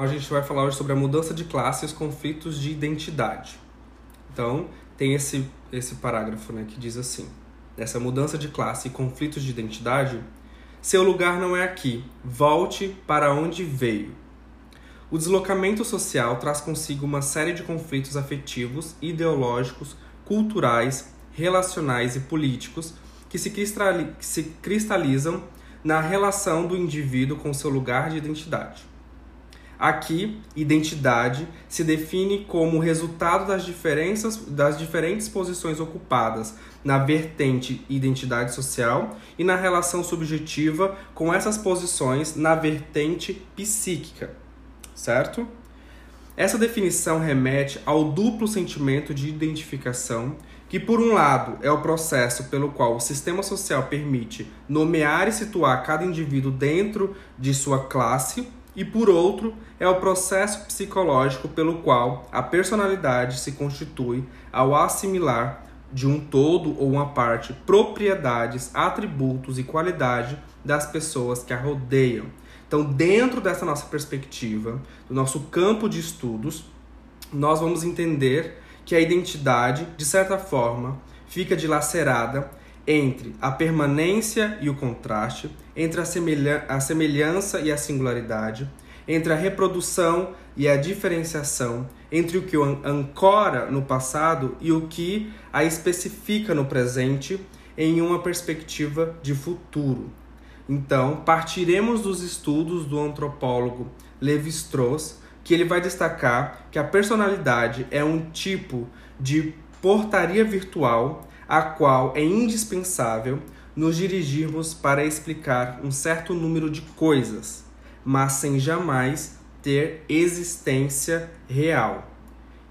A gente vai falar hoje sobre a mudança de classe e os conflitos de identidade. Então, tem esse, esse parágrafo né, que diz assim: Essa mudança de classe e conflitos de identidade, seu lugar não é aqui, volte para onde veio. O deslocamento social traz consigo uma série de conflitos afetivos, ideológicos, culturais, relacionais e políticos que se cristalizam na relação do indivíduo com seu lugar de identidade. Aqui, identidade se define como resultado das diferenças das diferentes posições ocupadas na vertente identidade social e na relação subjetiva com essas posições na vertente psíquica, certo? Essa definição remete ao duplo sentimento de identificação, que por um lado é o processo pelo qual o sistema social permite nomear e situar cada indivíduo dentro de sua classe e por outro é o processo psicológico pelo qual a personalidade se constitui ao assimilar de um todo ou uma parte propriedades, atributos e qualidade das pessoas que a rodeiam. Então, dentro dessa nossa perspectiva, do nosso campo de estudos, nós vamos entender que a identidade, de certa forma, fica dilacerada entre a permanência e o contraste, entre a, a semelhança e a singularidade, entre a reprodução e a diferenciação, entre o que ancora no passado e o que a especifica no presente em uma perspectiva de futuro. Então, partiremos dos estudos do antropólogo Levi-Strauss, que ele vai destacar que a personalidade é um tipo de portaria virtual a qual é indispensável nos dirigirmos para explicar um certo número de coisas, mas sem jamais ter existência real.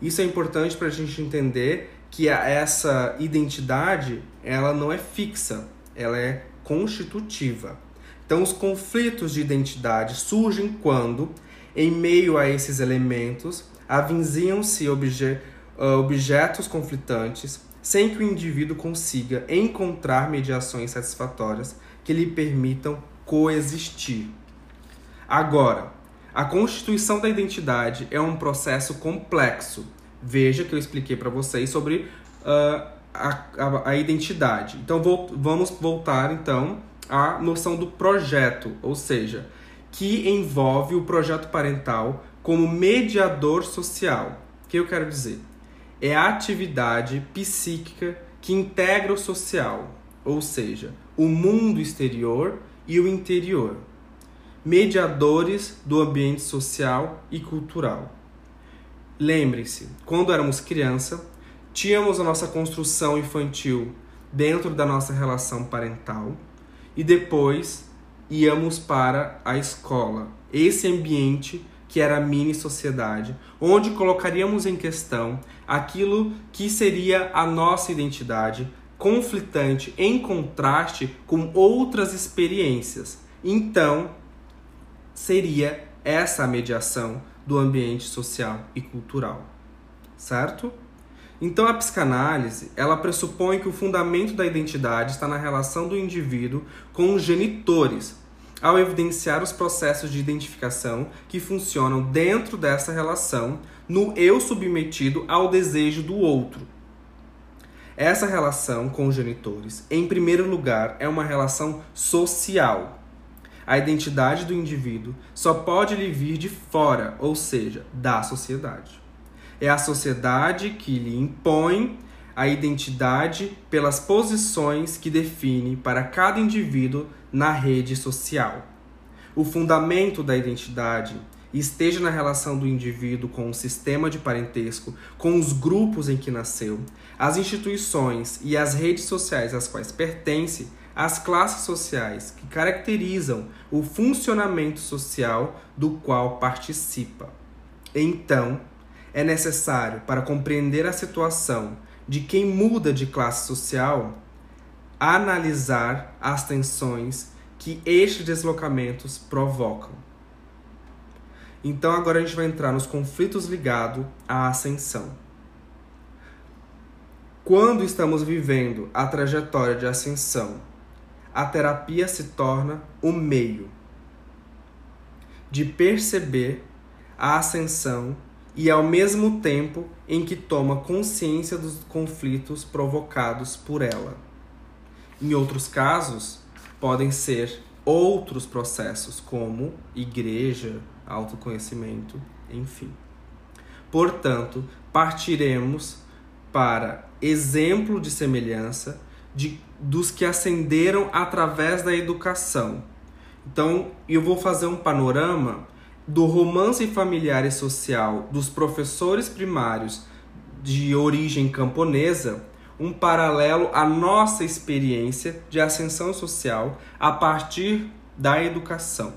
Isso é importante para a gente entender que essa identidade ela não é fixa, ela é constitutiva. Então, os conflitos de identidade surgem quando, em meio a esses elementos, avizinham-se obje objetos conflitantes sem que o indivíduo consiga encontrar mediações satisfatórias que lhe permitam coexistir. Agora, a constituição da identidade é um processo complexo. Veja que eu expliquei para vocês sobre uh, a, a, a, identidade. Então vamos voltar então à noção do projeto, ou seja, que envolve o projeto parental como mediador social. O que eu quero dizer? É a atividade psíquica que integra o social, ou seja, o mundo exterior e o interior, mediadores do ambiente social e cultural. Lembre-se, quando éramos criança, tínhamos a nossa construção infantil dentro da nossa relação parental e depois íamos para a escola. Esse ambiente que era a mini sociedade, onde colocaríamos em questão aquilo que seria a nossa identidade, conflitante em contraste com outras experiências. Então, seria essa a mediação do ambiente social e cultural, certo? Então a psicanálise, ela pressupõe que o fundamento da identidade está na relação do indivíduo com os genitores, ao evidenciar os processos de identificação que funcionam dentro dessa relação no eu submetido ao desejo do outro. Essa relação com os genitores, em primeiro lugar, é uma relação social. A identidade do indivíduo só pode lhe vir de fora, ou seja, da sociedade. É a sociedade que lhe impõe a identidade pelas posições que define para cada indivíduo na rede social. O fundamento da identidade esteja na relação do indivíduo com o sistema de parentesco, com os grupos em que nasceu, as instituições e as redes sociais às quais pertence, as classes sociais que caracterizam o funcionamento social do qual participa. Então, é necessário, para compreender a situação de quem muda de classe social, analisar as tensões que estes deslocamentos provocam. Então agora a gente vai entrar nos conflitos ligados à ascensão. Quando estamos vivendo a trajetória de ascensão, a terapia se torna o meio de perceber a ascensão e ao mesmo tempo em que toma consciência dos conflitos provocados por ela. Em outros casos, podem ser outros processos, como igreja, autoconhecimento, enfim. Portanto, partiremos para exemplo de semelhança de, dos que ascenderam através da educação. Então, eu vou fazer um panorama do romance familiar e social dos professores primários de origem camponesa, um paralelo à nossa experiência de ascensão social a partir da educação.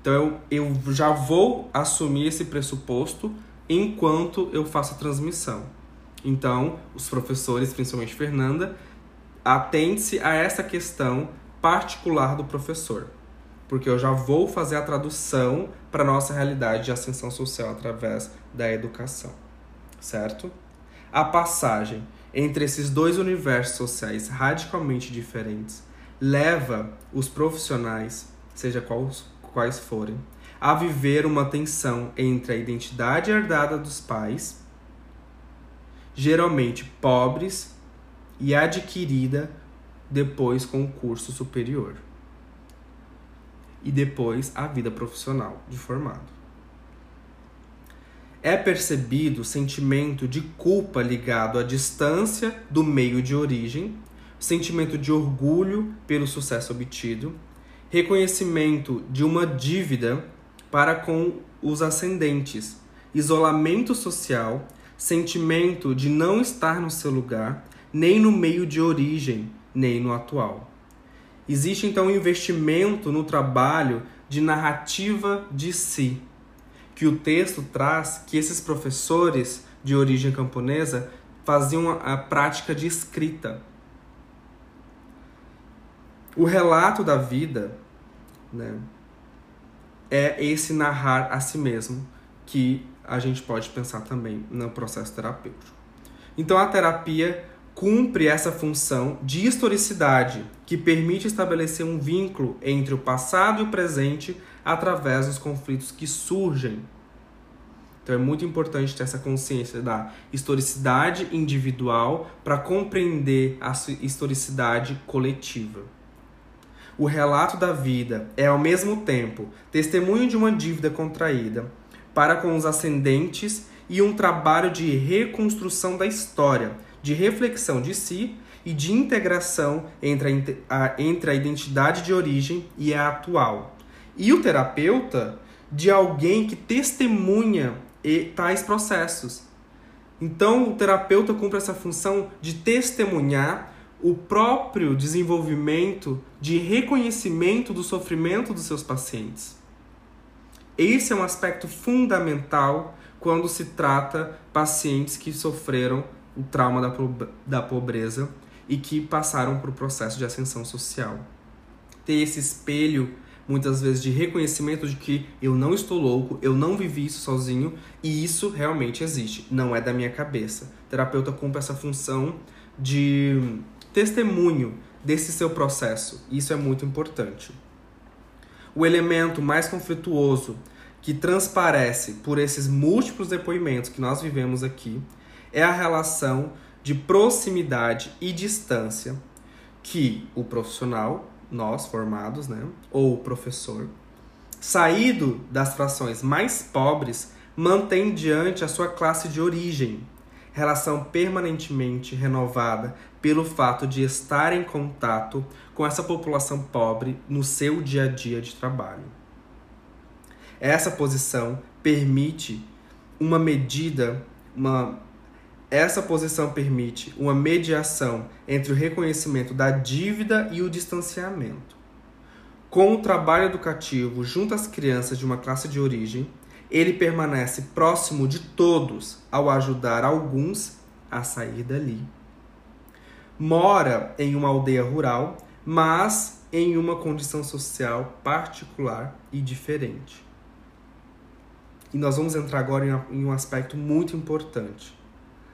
Então eu, eu já vou assumir esse pressuposto enquanto eu faço a transmissão. Então, os professores, principalmente Fernanda, atente-se a essa questão particular do professor, porque eu já vou fazer a tradução para nossa realidade de ascensão social através da educação, certo? A passagem entre esses dois universos sociais radicalmente diferentes leva os profissionais, seja quais, quais forem, a viver uma tensão entre a identidade herdada dos pais, geralmente pobres, e adquirida depois com o curso superior. E depois a vida profissional de formado. É percebido o sentimento de culpa ligado à distância do meio de origem, sentimento de orgulho pelo sucesso obtido, reconhecimento de uma dívida para com os ascendentes, isolamento social, sentimento de não estar no seu lugar, nem no meio de origem, nem no atual. Existe então um investimento no trabalho de narrativa de si, que o texto traz que esses professores de origem camponesa faziam a prática de escrita. O relato da vida, né, é esse narrar a si mesmo que a gente pode pensar também no processo terapêutico. Então a terapia cumpre essa função de historicidade, que permite estabelecer um vínculo entre o passado e o presente através dos conflitos que surgem. Então é muito importante ter essa consciência da historicidade individual para compreender a historicidade coletiva. O relato da vida é, ao mesmo tempo, testemunho de uma dívida contraída para com os ascendentes e um trabalho de reconstrução da história, de reflexão de si e de integração entre a, entre a identidade de origem e a atual. E o terapeuta de alguém que testemunha tais processos. Então, o terapeuta cumpre essa função de testemunhar o próprio desenvolvimento de reconhecimento do sofrimento dos seus pacientes. Esse é um aspecto fundamental quando se trata pacientes que sofreram o trauma da, da pobreza e que passaram por processo de ascensão social. Ter esse espelho, muitas vezes, de reconhecimento de que eu não estou louco, eu não vivi isso sozinho e isso realmente existe, não é da minha cabeça. O terapeuta cumpre essa função de testemunho desse seu processo. Isso é muito importante. O elemento mais conflituoso que transparece por esses múltiplos depoimentos que nós vivemos aqui é a relação de proximidade e distância que o profissional, nós formados, né, ou o professor, saído das frações mais pobres, mantém diante a sua classe de origem, relação permanentemente renovada pelo fato de estar em contato com essa população pobre no seu dia a dia de trabalho. Essa posição permite uma medida, uma essa posição permite uma mediação entre o reconhecimento da dívida e o distanciamento. Com o trabalho educativo junto às crianças de uma classe de origem, ele permanece próximo de todos ao ajudar alguns a sair dali. Mora em uma aldeia rural, mas em uma condição social particular e diferente. E nós vamos entrar agora em um aspecto muito importante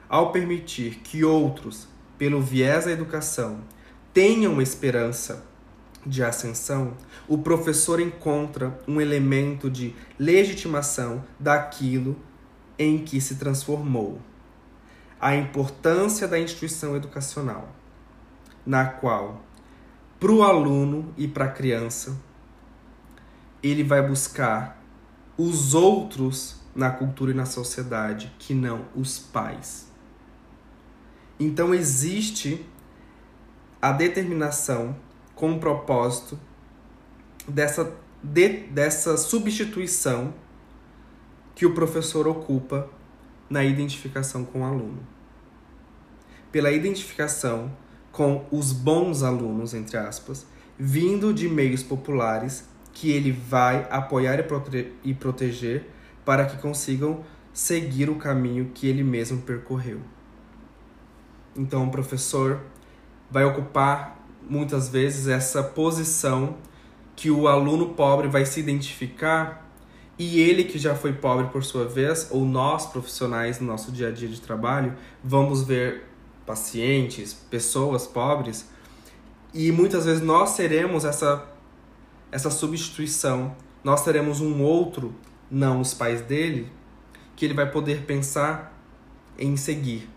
ao permitir que outros, pelo viés da educação, tenham esperança de ascensão, o professor encontra um elemento de legitimação daquilo em que se transformou. A importância da instituição educacional, na qual, para o aluno e para a criança, ele vai buscar os outros na cultura e na sociedade que não os pais. Então existe a determinação com o propósito dessa, de, dessa substituição que o professor ocupa na identificação com o aluno. Pela identificação com os bons alunos, entre aspas, vindo de meios populares que ele vai apoiar e, prote e proteger para que consigam seguir o caminho que ele mesmo percorreu. Então, o professor vai ocupar muitas vezes essa posição que o aluno pobre vai se identificar e ele que já foi pobre por sua vez, ou nós profissionais no nosso dia a dia de trabalho, vamos ver pacientes, pessoas pobres, e muitas vezes nós seremos essa essa substituição. Nós teremos um outro, não os pais dele, que ele vai poder pensar em seguir.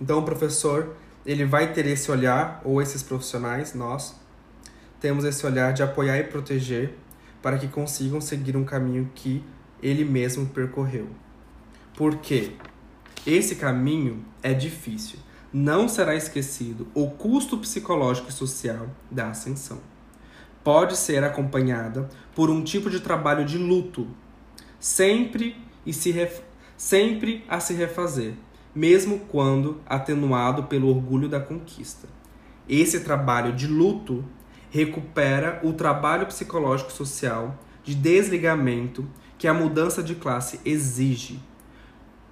Então o professor, ele vai ter esse olhar ou esses profissionais, nós temos esse olhar de apoiar e proteger para que consigam seguir um caminho que ele mesmo percorreu. Porque esse caminho é difícil. Não será esquecido o custo psicológico e social da ascensão. Pode ser acompanhada por um tipo de trabalho de luto, sempre e se ref... sempre a se refazer, mesmo quando atenuado pelo orgulho da conquista. Esse trabalho de luto recupera o trabalho psicológico social de desligamento que a mudança de classe exige.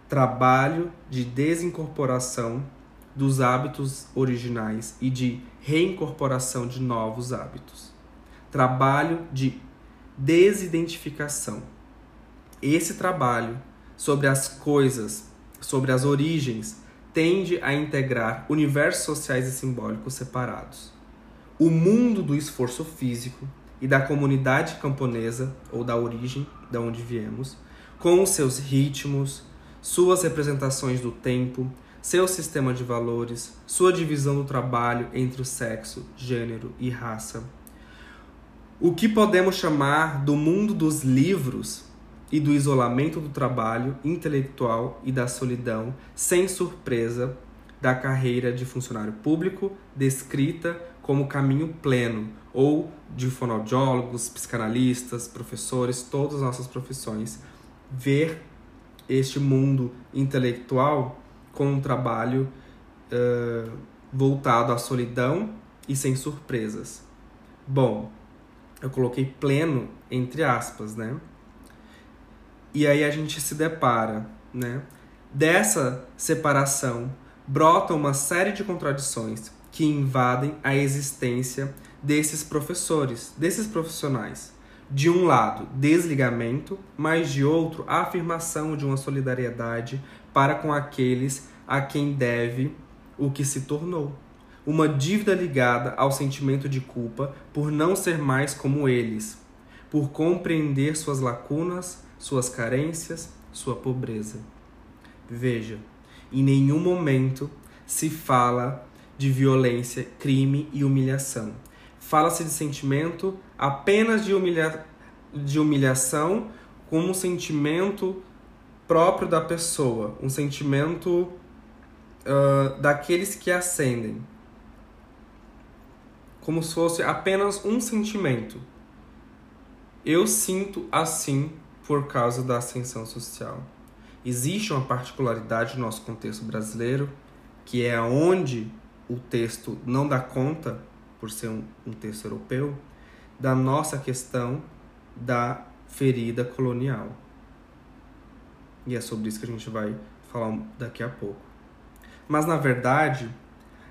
Trabalho de desincorporação dos hábitos originais e de reincorporação de novos hábitos. Trabalho de desidentificação. Esse trabalho sobre as coisas, sobre as origens, tende a integrar universos sociais e simbólicos separados o mundo do esforço físico e da comunidade camponesa, ou da origem, da onde viemos, com seus ritmos, suas representações do tempo, seu sistema de valores, sua divisão do trabalho entre o sexo, gênero e raça. O que podemos chamar do mundo dos livros e do isolamento do trabalho intelectual e da solidão, sem surpresa, da carreira de funcionário público, descrita como caminho pleno, ou de fonoaudiólogos, psicanalistas, professores, todas as nossas profissões, ver este mundo intelectual com um trabalho uh, voltado à solidão e sem surpresas. Bom, eu coloquei pleno entre aspas, né? E aí a gente se depara, né? Dessa separação brota uma série de contradições que invadem a existência desses professores, desses profissionais. De um lado, desligamento, mas de outro, a afirmação de uma solidariedade para com aqueles a quem deve o que se tornou. Uma dívida ligada ao sentimento de culpa por não ser mais como eles, por compreender suas lacunas, suas carências, sua pobreza. Veja, em nenhum momento se fala de violência, crime e humilhação. Fala-se de sentimento apenas de, humilha de humilhação como um sentimento próprio da pessoa, um sentimento uh, daqueles que ascendem. Como se fosse apenas um sentimento. Eu sinto assim por causa da ascensão social. Existe uma particularidade no nosso contexto brasileiro, que é onde o texto não dá conta, por ser um, um texto europeu, da nossa questão da ferida colonial. E é sobre isso que a gente vai falar daqui a pouco. Mas na verdade,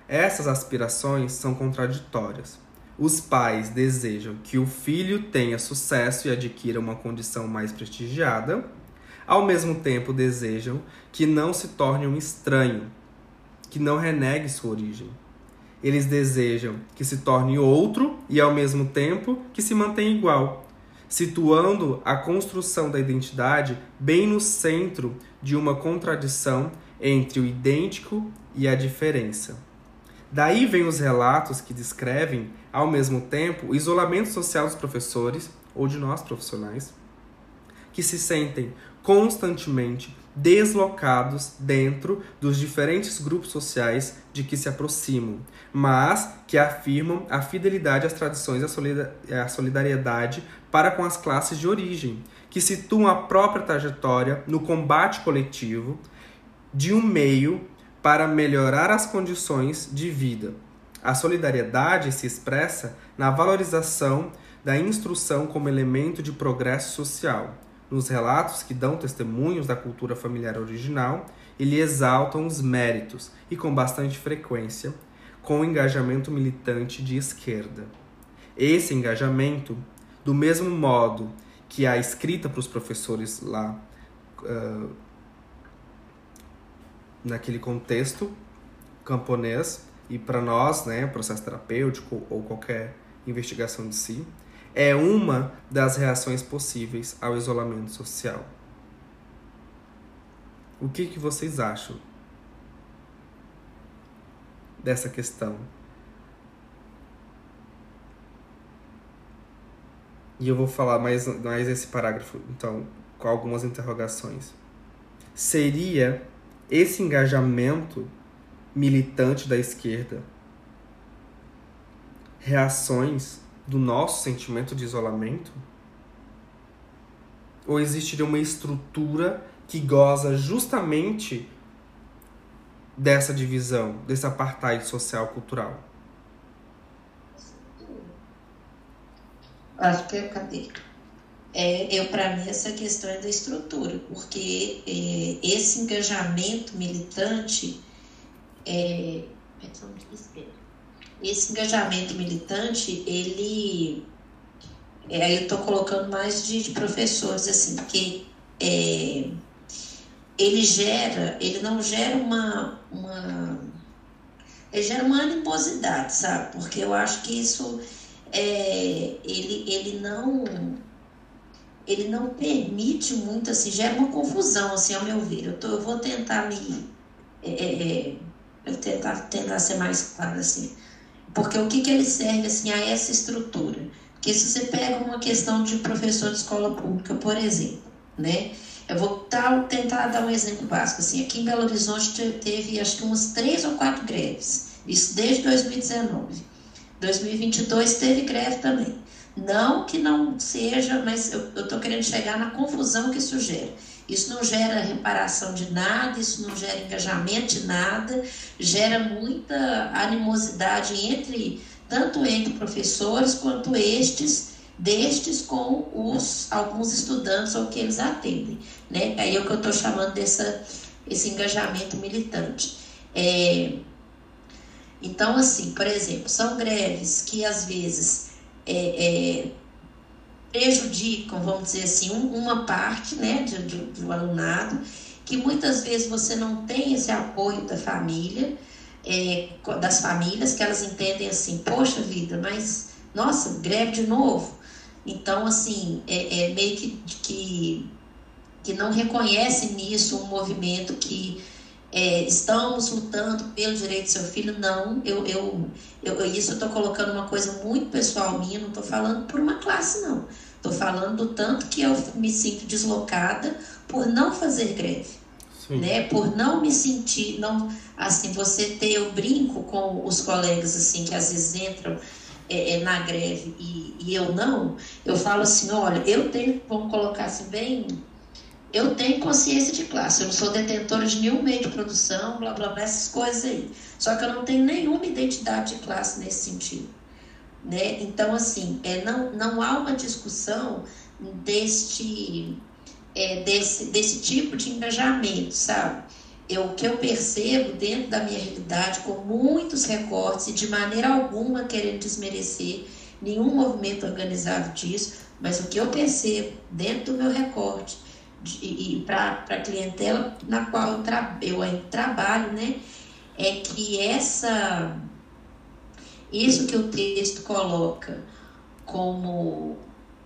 essas aspirações são contraditórias. Os pais desejam que o filho tenha sucesso e adquira uma condição mais prestigiada, ao mesmo tempo desejam que não se torne um estranho, que não renegue sua origem. Eles desejam que se torne outro e, ao mesmo tempo, que se mantenha igual, situando a construção da identidade bem no centro de uma contradição entre o idêntico e a diferença. Daí vem os relatos que descrevem, ao mesmo tempo, o isolamento social dos professores ou de nós profissionais, que se sentem constantemente deslocados dentro dos diferentes grupos sociais de que se aproximam, mas que afirmam a fidelidade às tradições e a solidariedade para com as classes de origem, que situam a própria trajetória no combate coletivo de um meio para melhorar as condições de vida. A solidariedade se expressa na valorização da instrução como elemento de progresso social, nos relatos que dão testemunhos da cultura familiar original, ele exaltam os méritos e com bastante frequência com o engajamento militante de esquerda. Esse engajamento, do mesmo modo que a escrita para os professores lá, uh, naquele contexto camponês, e para nós, né, processo terapêutico ou qualquer investigação de si, é uma das reações possíveis ao isolamento social. O que, que vocês acham dessa questão? E eu vou falar mais, mais esse parágrafo, então, com algumas interrogações. Seria esse engajamento militante da esquerda reações do nosso sentimento de isolamento? Ou existiria uma estrutura que goza justamente dessa divisão, desse apartheid social cultural? Acho que é cadê? É, eu para mim essa questão é da estrutura, porque é, esse engajamento militante é, esse engajamento militante, ele. É, aí eu estou colocando mais de, de, professores, assim, porque é, ele gera, ele não gera uma, uma. Ele gera uma animosidade, sabe? Porque eu acho que isso é, ele, ele não ele não permite muito, assim, gera uma confusão, assim, ao meu ver. Eu, tô, eu vou tentar me. É, é, é eu tentar, tentar ser mais claro, assim. Porque o que, que ele serve assim, a essa estrutura? Porque se você pega uma questão de professor de escola pública, por exemplo, né? Eu vou tentar dar um exemplo básico. Assim, aqui em Belo Horizonte teve acho que umas três ou quatro greves. Isso desde 2019. 2022 teve greve também. Não que não seja, mas eu estou querendo chegar na confusão que isso gera. Isso não gera reparação de nada, isso não gera engajamento de nada, gera muita animosidade entre tanto entre professores quanto estes destes com os alguns estudantes ou que eles atendem, né? Aí é o que eu estou chamando dessa esse engajamento militante. É, então, assim, por exemplo, são greves que às vezes é, é, prejudicam, vamos dizer assim, um, uma parte né, de, de, do alunado, que muitas vezes você não tem esse apoio da família, é, das famílias, que elas entendem assim, poxa vida, mas nossa, greve de novo. Então, assim, é, é meio que, que, que não reconhece nisso um movimento que é, estamos lutando pelo direito do seu filho. Não, eu, eu, eu isso eu estou colocando uma coisa muito pessoal minha, não estou falando por uma classe, não. Estou falando do tanto que eu me sinto deslocada por não fazer greve. Sim. Né? Por não me sentir, não, assim, você ter, eu brinco com os colegas assim que às vezes entram é, é, na greve e, e eu não, eu falo assim, olha, eu tenho, vamos colocar assim bem, eu tenho consciência de classe, eu não sou detentora de nenhum meio de produção, blá blá blá, essas coisas aí. Só que eu não tenho nenhuma identidade de classe nesse sentido. Né? Então, assim, é, não, não há uma discussão deste, é, desse, desse tipo de engajamento, sabe? Eu, o que eu percebo dentro da minha realidade, com muitos recortes e de maneira alguma querendo desmerecer nenhum movimento organizado disso, mas o que eu percebo dentro do meu recorte e, para a clientela na qual eu, tra, eu trabalho, né, é que essa isso que o texto coloca como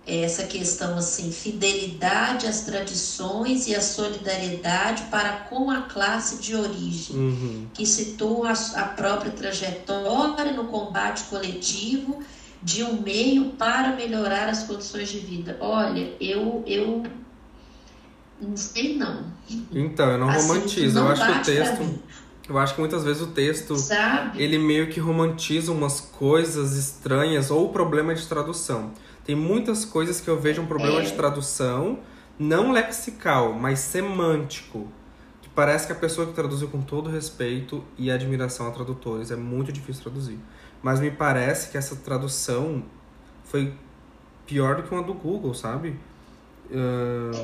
essa questão assim, fidelidade às tradições e a solidariedade para com a classe de origem, Uhum. que situa a, a própria trajetória no combate coletivo de um meio para melhorar as condições de vida. Olha, eu eu não sei não. Então, eu não Assim, romantizo. não eu acho que o texto. Eu acho que muitas vezes o texto sabe? ele meio que romantiza umas coisas estranhas ou o problema de tradução. Tem muitas coisas que eu vejo um problema É. de tradução, não lexical, mas semântico. Que parece que a pessoa que traduziu com todo respeito e admiração a tradutores é muito difícil traduzir. Mas me parece que essa tradução foi pior do que uma do Google, sabe?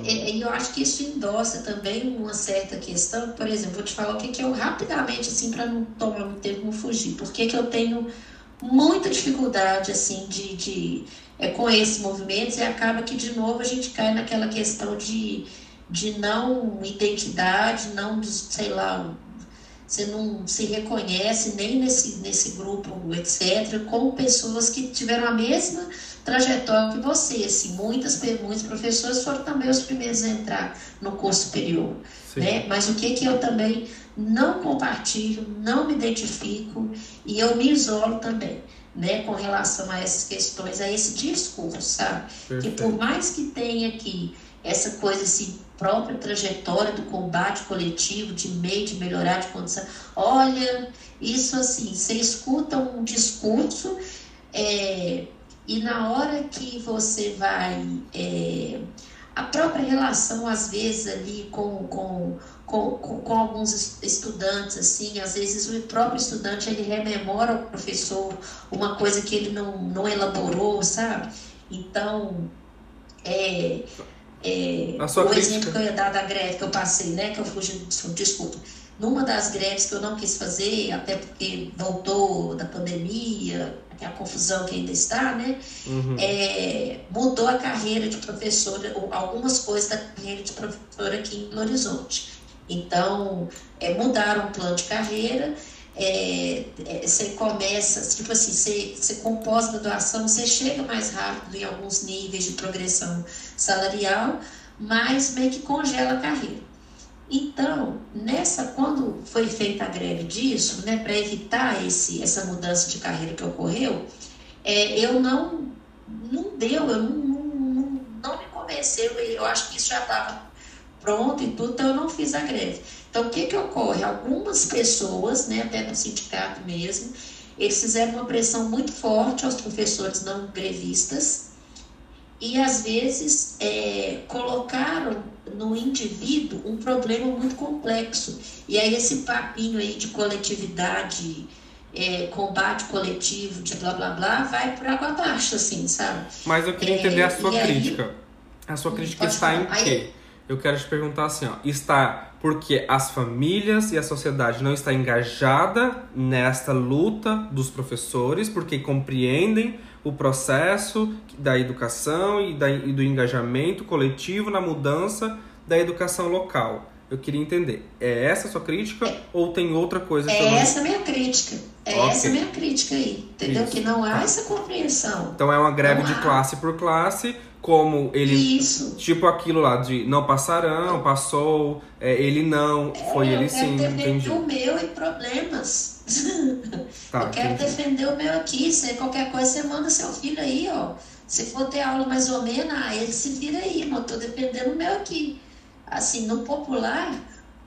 E e eu acho que isso endossa também uma certa questão. Por exemplo, vou te falar o que, que eu rapidamente, assim, para não tomar muito tempo, não fugir. Por que, eu tenho muita dificuldade, assim, de, de é, com esses movimentos e acaba que, de novo, a gente cai naquela questão de, de não identidade, não, sei lá, você não se reconhece nem nesse, nesse grupo, etc., como pessoas que tiveram a mesma trajetória que você. Assim, muitas, muitos professores foram também os primeiros a entrar no curso superior. sim. Né? Mas o que, que eu também não compartilho, não me identifico e eu me isolo também. Né, com relação a essas questões, a esse discurso, sabe? Que Perfeito. por mais que tenha aqui essa coisa, assim, própria trajetória do combate coletivo, de meio de melhorar de condição, olha, isso assim, você escuta um discurso é, e na hora que você vai. é, a própria relação, às vezes, ali com, com, com, com, alguns es- estudantes, assim, às vezes o próprio estudante ele rememora ao professor uma coisa que ele não, não elaborou, sabe? Então, é, é, o crítica. exemplo que eu ia dar da greve que eu passei, né, que eu fugi desculpa. Numa das greves que eu não quis fazer, até porque voltou da pandemia, a confusão que ainda está, né? Uhum. é, mudou a carreira de professora, ou algumas coisas da carreira de professora aqui em Belo Horizonte. Então, é, mudaram o plano de carreira, é, é, você começa, tipo assim, você, você com pós-graduação, você chega mais rápido em alguns níveis de progressão salarial, mas meio que congela a carreira. Então, nessa, quando foi feita a greve disso, né, para evitar esse, essa mudança de carreira que ocorreu, é, eu não, não deu, eu não, não, não me convenceu, eu acho que isso já estava pronto e tudo, então eu não fiz a greve. Então, o que que ocorre? Algumas pessoas, né, até no sindicato mesmo, eles fizeram uma pressão muito forte aos professores não grevistas e, às vezes, é, colocaram no indivíduo um problema muito complexo. E aí esse papinho aí de coletividade, é, combate coletivo, de blá blá blá, vai por água abaixo, assim, sabe? Mas eu queria É, entender a sua e aí- crítica. A sua crítica está em falar. Aí- quê? Eu quero te perguntar assim, ó. Está porque as famílias e a sociedade não está engajada nesta luta dos professores, porque compreendem o processo da educação e, da, e do engajamento coletivo na mudança da educação local. Eu queria entender, é essa a sua crítica ou tem outra coisa que É não... essa a minha crítica. É Ok. essa a minha crítica aí. Entendeu? Isso. Que não há Tá. essa compreensão. Então é uma greve de Não há. classe por classe, como ele Isso. Tipo aquilo lá de não passarão, passou, é, ele não, foi É, ele eu quero sim, entendi. o meu e problemas. Tá, eu quero entendi. defender o meu aqui. Se qualquer coisa, você manda seu filho aí, ó. Se for ter aula mais ou menos, ah, ele se vira aí, mas eu tô defendendo o meu aqui. Assim, no popular,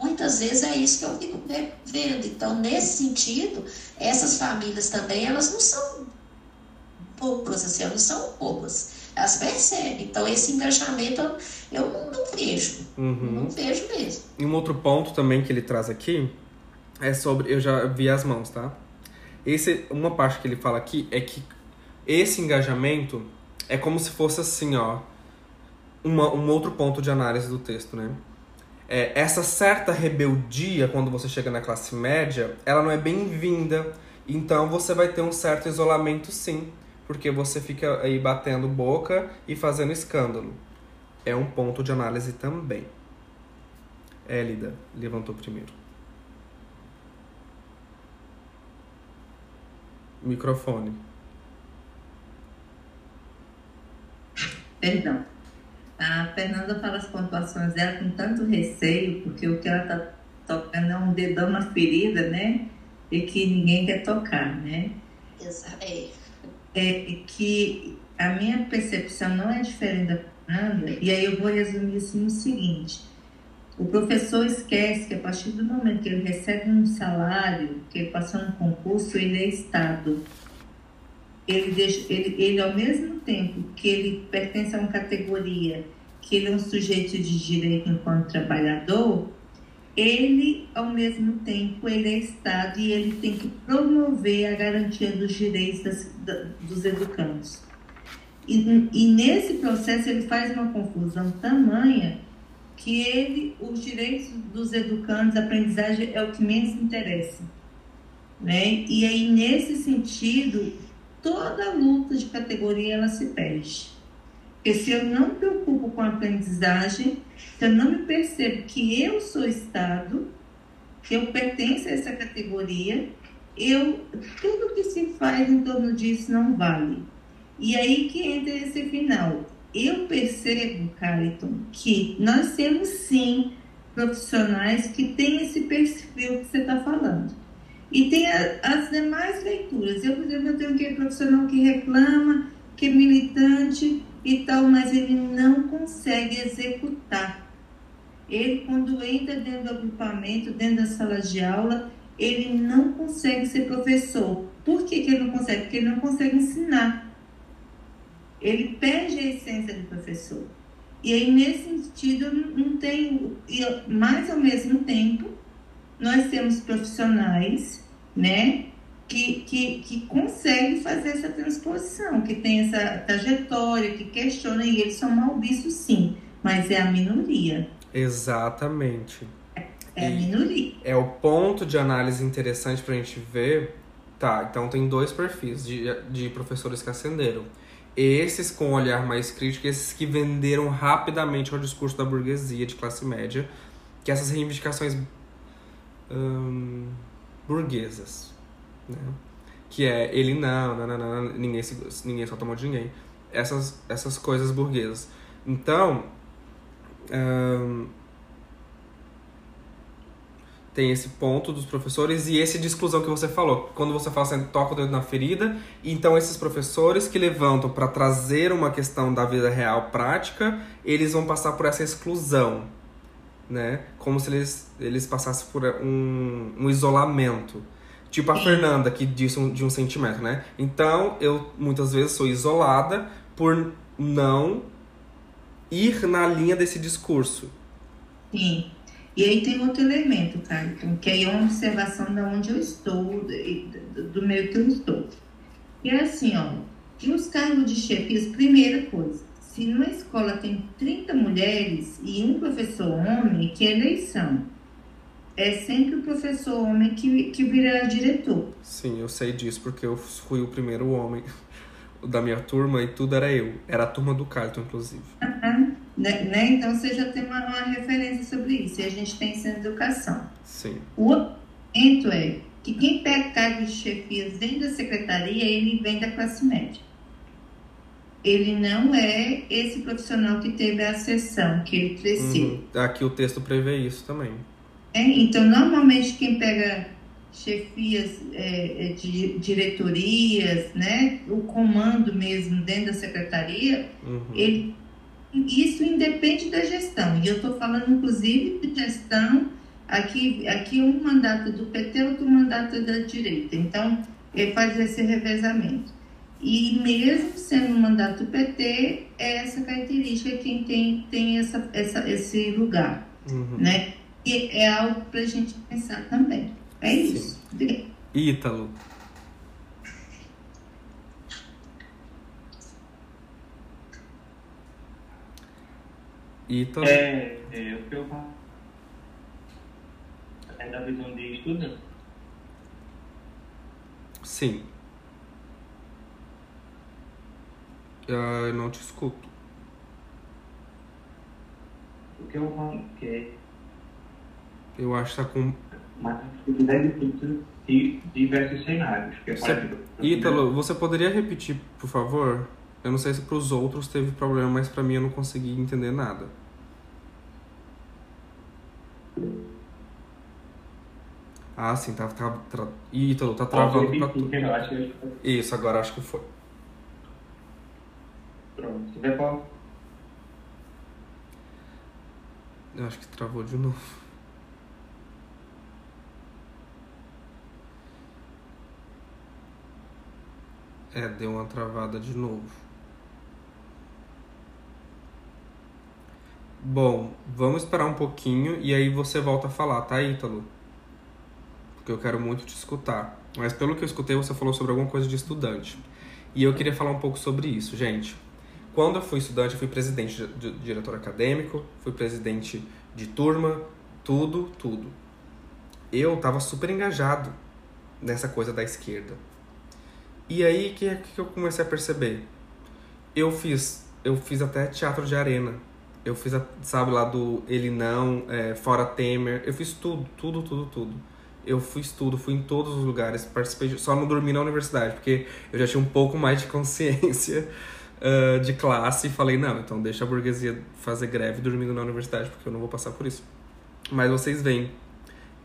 muitas vezes é isso que eu fico ve- vendo. Então, nesse sentido, essas famílias também, elas não são bobas, assim, elas não são bobas. Elas percebem. Então, esse engajamento eu, eu não, não vejo. Uhum. Não vejo mesmo. E um outro ponto também que ele traz aqui é sobre. Eu já vi as mãos, tá? Esse, uma parte que ele fala aqui é que esse engajamento é como se fosse assim, ó. Uma, um outro ponto de análise do texto, né? É, essa certa rebeldia, quando você chega na classe média, ela não é bem-vinda. Então você vai ter um certo isolamento, sim. Porque você fica aí batendo boca e fazendo escândalo. É um ponto de análise também. Élida levantou primeiro. Microfone. Perdão. A Fernanda fala as pontuações dela com tanto receio, porque o que ela está tocando é um dedão na ferida, né? E que ninguém quer tocar, né? Exato. É. É que a minha percepção não é diferente da Fernanda, e aí eu vou resumir assim o seguinte. O professor esquece que a partir do momento que ele recebe um salário, que ele passou no concurso, ele é Estado ele, deixa, ele, ele, ao mesmo tempo que ele pertence a uma categoria, que ele é um sujeito de direito enquanto trabalhador, ele, ao mesmo tempo, ele é Estado e ele tem que promover a garantia dos direitos das, da, dos educandos. E, e nesse processo ele faz uma confusão tamanha que ele, os direitos dos educandos, a aprendizagem é o que menos interessa. Né? E aí, nesse sentido, toda luta de categoria ela se perde. Porque se eu não me preocupo com a aprendizagem, se eu não me percebo que eu sou Estado, que eu pertenço a essa categoria, eu tudo que se faz em torno disso não vale. E aí que entra esse final. Eu percebo, Cariton, que nós temos sim profissionais que têm esse perfil que você está falando. E tem a, as demais leituras. Eu, por exemplo, eu tenho aquele profissional que reclama, que é militante e tal, mas ele não consegue executar. Ele, quando entra dentro do agrupamento, dentro da sala de aula, ele não consegue ser professor. Por que, que ele não consegue? Porque ele não consegue ensinar. Ele perde a essência do professor. E aí, nesse sentido, não tem. Mas, ao mesmo tempo, nós temos profissionais, né, que, que, que conseguem fazer essa transposição, que tem essa trajetória, que questiona, e eles são mal vistos sim, mas é a minoria. Exatamente. É, é a minoria. É o ponto de análise interessante para a gente ver. Tá, então tem dois perfis de, de professores que ascenderam. Esses com um olhar mais crítico, esses que venderam rapidamente ao discurso da burguesia de classe média, que essas reivindicações hum, burguesas, né? Que é ele não, não, não, não ninguém, se, ninguém só tomou de ninguém. Essas, essas coisas burguesas. Então, hum, tem esse ponto dos professores e esse de exclusão que você falou. Quando você fala assim, toca o dedo na ferida, então esses professores que levantam para trazer uma questão da vida real prática, eles vão passar por essa exclusão né? Como se eles, eles passassem por um, um isolamento. Tipo a Fernanda, que disse um, de um sentimento, né? Então, eu muitas vezes sou isolada por não ir na linha desse discurso. Sim. E aí tem outro elemento, Carlton, que aí é uma observação de onde eu estou, do, meio que eu estou. E é assim, ó, e os cargos de chefias, primeira coisa, se numa escola tem 30 mulheres e um professor homem, que é eleição? É sempre o professor homem que, que virá diretor. Sim, eu sei disso, porque eu fui o primeiro homem da minha turma e tudo era eu. Era a turma do Carlton, inclusive. Uhum. Né, né? Então você já tem uma, uma, referência sobre isso. E a gente tem isso na educação. Sim. O argumento é que quem pega cargos de chefias dentro da secretaria, ele vem da classe média ele não é esse profissional que teve a sessão, que ele cresceu. Uhum. Aqui o texto prevê isso também. É, então, normalmente quem pega chefias é, é, de diretorias, né, o comando mesmo dentro da secretaria, uhum. ele, isso independe da gestão. E eu estou falando, inclusive, de gestão, aqui, aqui um mandato do PT, outro mandato da direita. Então, ele faz esse revezamento. E mesmo sendo um mandato do PT, é essa característica quem tem, tem essa, essa, esse lugar. Uhum. Né? E é algo para a gente pensar também. É Sim. isso. Ítalo. Ítalo. É, é o que eu é da visão de estudante. Sim. Uh, eu não te escuto. O que eu que Eu acho que tá com mas se quiser discutir de diversos cenários. Que Você- pode- Ítalo, você poderia repetir, por favor? Eu não sei se para os outros teve problema, mas para mim eu não consegui entender nada. Ah, sim, tá, tá, tra... Ítalo, tá travando pra tudo. Isso, agora acho que foi. Pronto. Tiver qual- Eu acho que travou de novo. É, deu uma travada de novo. Bom, vamos esperar um pouquinho e aí você volta a falar, tá, Ítalo? Porque eu quero muito te escutar. Mas pelo que eu escutei, você falou sobre alguma coisa de estudante. E eu queria falar um pouco sobre isso, gente. Quando eu fui estudante, eu fui presidente de, diretor acadêmico, fui presidente de turma, tudo, tudo. Eu tava super engajado nessa coisa da esquerda. E aí, que, que eu comecei a perceber? Eu fiz, eu fiz até teatro de arena. Eu fiz, sabe, lá do Ele Não, é, Fora Temer. Eu fiz tudo, tudo, tudo, tudo. Eu fiz tudo, fui em todos os lugares, participei, só não dormi na universidade, porque eu já tinha um pouco mais de consciência ah, de classe e falei, não, então deixa a burguesia fazer greve dormindo na universidade, porque eu não vou passar por isso. Mas vocês veem.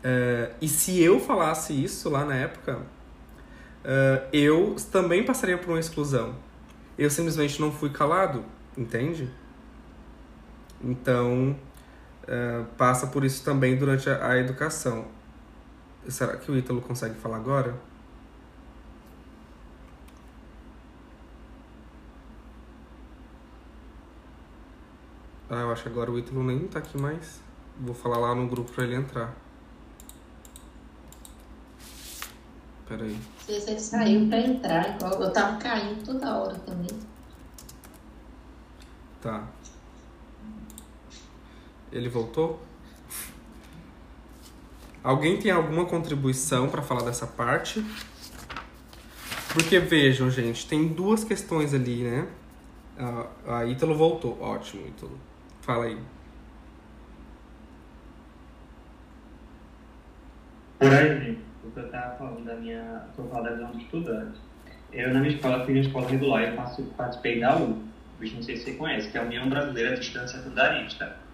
eh, e se eu falasse isso lá na época, eh, eu também passaria por uma exclusão. Eu simplesmente não fui calado, entende? Então, passa por isso também durante a, a educação. Será que o Ítalo consegue falar agora? Ah, eu acho que agora o Ítalo nem tá aqui mais. Vou falar lá no grupo pra ele entrar. Pera aí. Às vezes ele saiu pra entrar, igual eu tava caindo toda hora também. Tá. Ele voltou? Alguém tem alguma contribuição para falar dessa parte? Porque vejam, gente, tem duas questões ali, né? A, a Ítalo voltou. Ótimo, Ítalo. Fala aí. Por exemplo, o que eu estava falando da minha. eu falo da visão estudante. Eu, na minha escola, fui na escola regular eu participei da U, não sei se você conhece, que é a União Brasileira de Estudantes Secundaristas.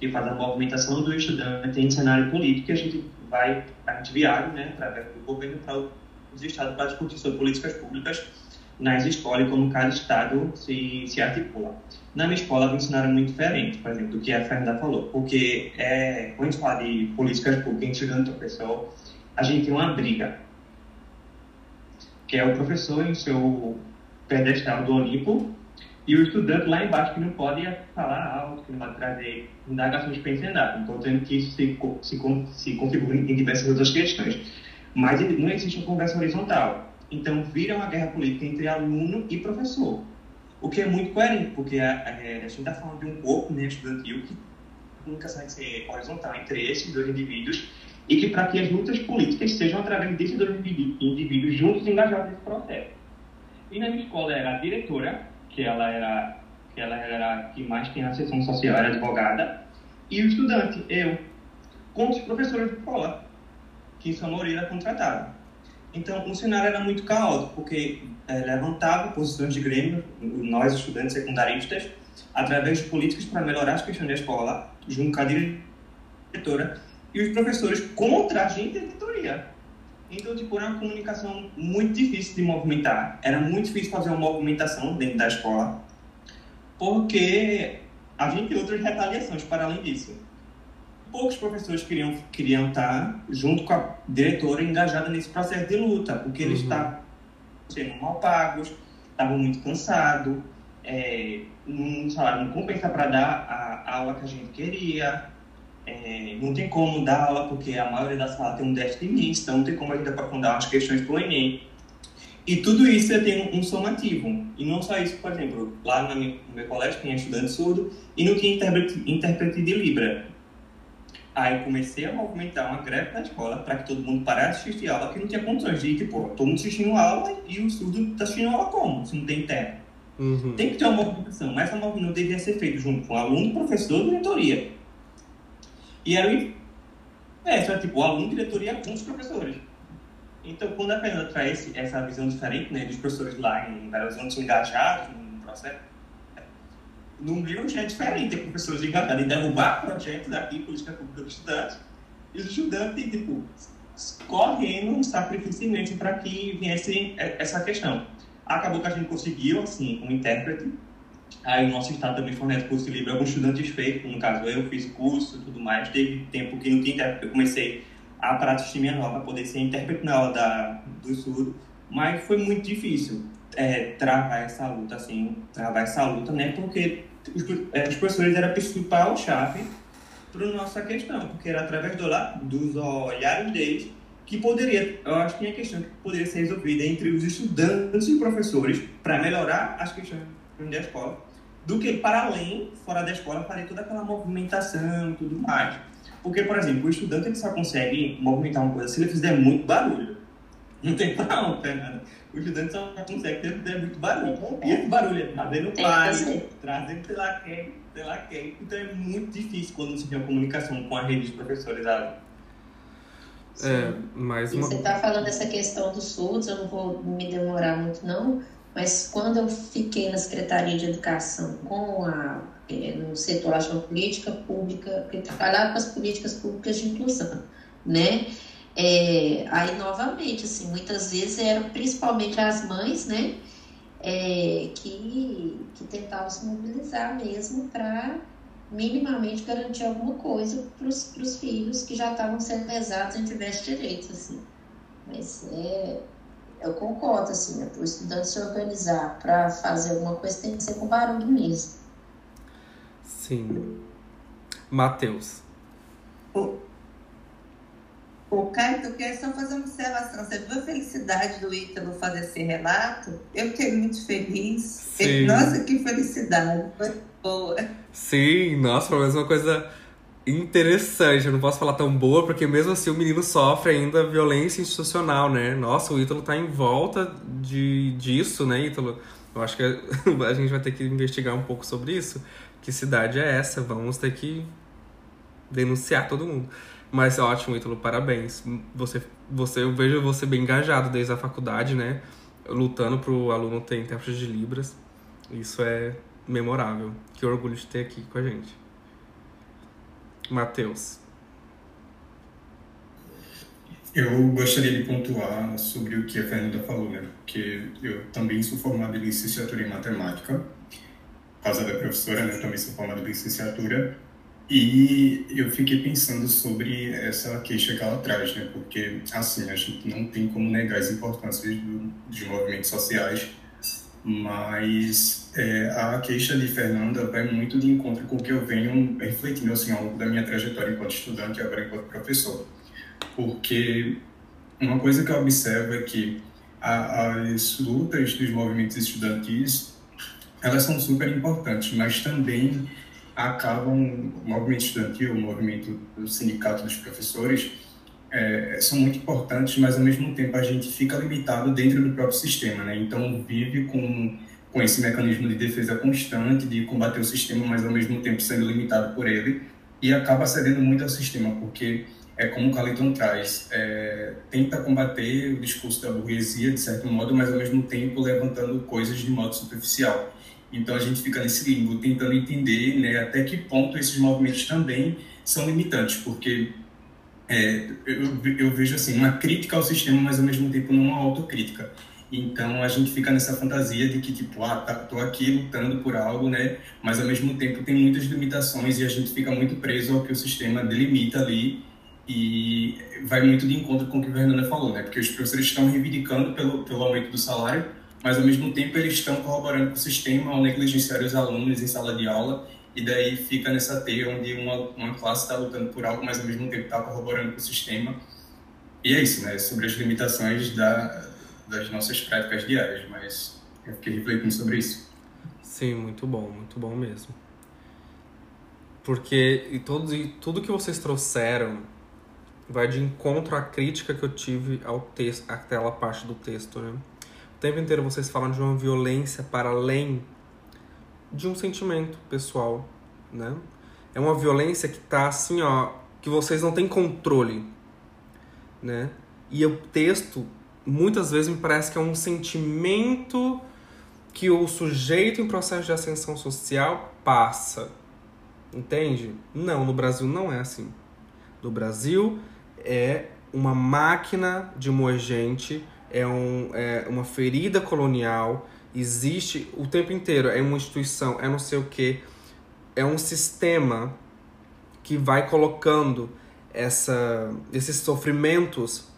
E faz a movimentação do estudante em cenário político, e a gente vai, a gente viaja, né, através do governo para os estados para discutir sobre políticas públicas nas escolas e como cada estado se, se articula. Na minha escola, me ensinaram muito diferente, por exemplo, do que a Fernanda falou, porque é, quando a gente fala de políticas públicas, estudante e professor, a gente tem uma briga, que é o professor em seu pedestal do Olimpo e o estudante lá embaixo que não pode falar alto, que não pode trazer indagações pensionadas. Então, tendo que isso se, se, se configura em diversas outras questões. Mas não existe uma conversa horizontal. Então, vira uma guerra política entre aluno e professor. O que é muito coerente, porque a, a, a gente está falando de um corpo né, estudantil que nunca sai ser horizontal entre esses dois indivíduos e que para que as lutas políticas sejam através desses dois indiví- indivíduos juntos engajados nesse processo. E na minha escola era a diretora, que ela era que ela era que mais tinha a sessão social, era advogada, e o estudante, eu, com os professores de escola, que sua maioria era contratada. Então, o cenário era muito caótico, porque eh, levantava posições de grêmio, nós, estudantes secundaristas, através de políticas para melhorar as questões da escola, junto com a diretora, e os professores contra a gente diretoria. Então, tipo, era uma comunicação muito difícil de movimentar. Era muito difícil fazer uma movimentação dentro da escola, porque havia outras retaliações para além disso. Poucos professores queriam, queriam estar junto com a diretora engajada nesse processo de luta, porque eles Uhum. estavam sendo mal pagos, estavam muito cansados, é, um salário não compensa para dar a aula que a gente queria, é, não tem como dar aula porque a maioria da sala tem um déficit imenso, então não tem como a gente aprofundar umas questões para o Enem. E tudo isso tem um, um somativo. E não só isso, por exemplo, lá minha, no meu colégio tinha estudante surdo e não tinha intérprete, de Libra. Aí eu comecei a movimentar uma greve na escola para que todo mundo parasse de assistir aula, que não tinha condições de, tipo, todo mundo assistindo aula e o surdo está assistindo aula como, se não tem intérprete. Uhum. Tem que ter uma movimentação, mas essa movimentação devia ser feita junto com o aluno, professor e diretoria. E era o É, só tipo, o aluno, diretoria com os professores. Então, quando a Fernanda traz essa visão diferente, né, dos professores lá em Belo Horizonte engajados no processo, no Rio já é diferente, professores engajados em derrubar projetos aqui, política pública dos estudantes, e os estudantes, tipo, correndo um imenso para que viesse essa questão. Acabou que a gente conseguiu, assim, como intérprete, aí o nosso estado também fornece curso livre, alguns estudantes feitos, no caso eu fiz curso e tudo mais, teve tempo que não tinha intérprete, eu comecei a prática de nova para poder ser intérprete na aula da, do surdo, mas foi muito difícil é, travar essa luta, assim, travar essa luta, né, porque os, é, os professores eram a principal chave para nossa questão, porque era através do, dos olhares deles que poderia, eu acho que a questão que poderia ser resolvida entre os estudantes e professores para melhorar as questões da escola, do que para além, fora da escola, fazer toda aquela movimentação e tudo mais. Porque, por exemplo, o estudante ele só consegue movimentar uma coisa se ele fizer muito barulho. Não tem pra onde, Fernanda. O estudante só consegue ter, ter muito barulho. E esse barulho é trazendo pai, trazendo sei lá quem, sei lá quem. Então é muito difícil quando se tem uma comunicação com a rede de professores. Sabe? É, mais uma... Você está falando dessa questão dos surdos, eu não vou me demorar muito não, mas quando eu fiquei na Secretaria de Educação com a, é, no setor da política pública, que trabalhava com as políticas públicas de inclusão, né? É, aí, novamente, assim, muitas vezes eram principalmente as mães, né? É, que, que tentavam se mobilizar mesmo para minimamente garantir alguma coisa para os filhos que já estavam sendo lesados em diversos direitos, assim. Mas é, eu concordo, assim, né? para o estudante se organizar para fazer alguma coisa tem que ser com barulho mesmo. Sim. Matheus. O, o Caio, eu quero só fazer uma observação. Você viu a felicidade do Ítalo fazer esse relato? Eu fiquei muito feliz. Sim. Nossa, que felicidade. Foi boa. Sim, nossa, foi uma coisa interessante. Eu não posso falar tão boa, porque mesmo assim o menino sofre ainda violência institucional, né? Nossa, o Ítalo tá em volta de, disso, né, Ítalo? Eu acho que a gente vai ter que investigar um pouco sobre isso. Que cidade é essa? Vamos ter que denunciar todo mundo. Mas ótimo, Ítalo, parabéns. Você, você, eu vejo você bem engajado desde a faculdade, né? Lutando pro aluno ter intérprete de Libras. Isso é memorável. Que orgulho de ter aqui com a gente. Matheus. Eu gostaria de pontuar sobre o que a Fernanda falou, né? Porque eu também sou formado em licenciatura em matemática. Por causa da professora, né? Eu também sou formado em licenciatura. E eu fiquei pensando sobre essa queixa que ela traz, né? Porque, assim, a gente não tem como negar as importâncias do, dos movimentos sociais mas é, a queixa de Fernanda vai muito de encontro com o que eu venho refletindo assim, ao longo da minha trajetória enquanto estudante e agora enquanto professor. Porque uma coisa que eu observo é que a, as lutas dos movimentos estudantis elas são super importantes, mas também acabam o movimento estudantil, o movimento do sindicato dos professores, é, são muito importantes, mas ao mesmo tempo a gente fica limitado dentro do próprio sistema, né? Então vive com com esse mecanismo de defesa constante, de combater o sistema, mas ao mesmo tempo sendo limitado por ele e acaba cedendo muito ao sistema, porque é como o Caliton traz, é, tenta combater o discurso da burguesia de certo modo, mas ao mesmo tempo levantando coisas de modo superficial. Então a gente fica nesse limbo, tentando entender né, até que ponto esses movimentos também são limitantes, porque é, eu, eu, vejo assim uma crítica ao sistema, mas ao mesmo tempo não uma autocrítica. Então a gente fica nessa fantasia de que tipo, ah, tá, tô aqui lutando por algo, né? Mas ao mesmo tempo tem muitas limitações e a gente fica muito preso ao que o sistema delimita ali e vai muito de encontro com o que a Fernanda falou, né? Porque os professores estão reivindicando pelo, pelo aumento do salário, mas ao mesmo tempo eles estão corroborando com o sistema ao negligenciar os alunos em sala de aula e daí fica nessa teia onde uma, uma classe está lutando por algo, mas ao mesmo tempo está corroborando com o sistema. E é isso, né? Sobre as limitações da, das nossas práticas diárias, mas eu fiquei refletindo sobre isso. Sim, muito bom, muito bom mesmo. Porque e todos, e tudo que vocês trouxeram vai de encontro à crítica que eu tive ao texto, àquela parte do texto, né? O tempo inteiro vocês falam de uma violência para além de um sentimento pessoal, né? É uma violência que tá assim, ó, que vocês não têm controle, né? E o texto muitas vezes me parece que é um sentimento que o sujeito em processo de ascensão social passa. Entende? Não, no Brasil não é assim. No Brasil é uma máquina de moer gente, é, um, é uma ferida colonial, existe o tempo inteiro, é uma instituição, é não sei o que, é um sistema que vai colocando essa, esses sofrimentos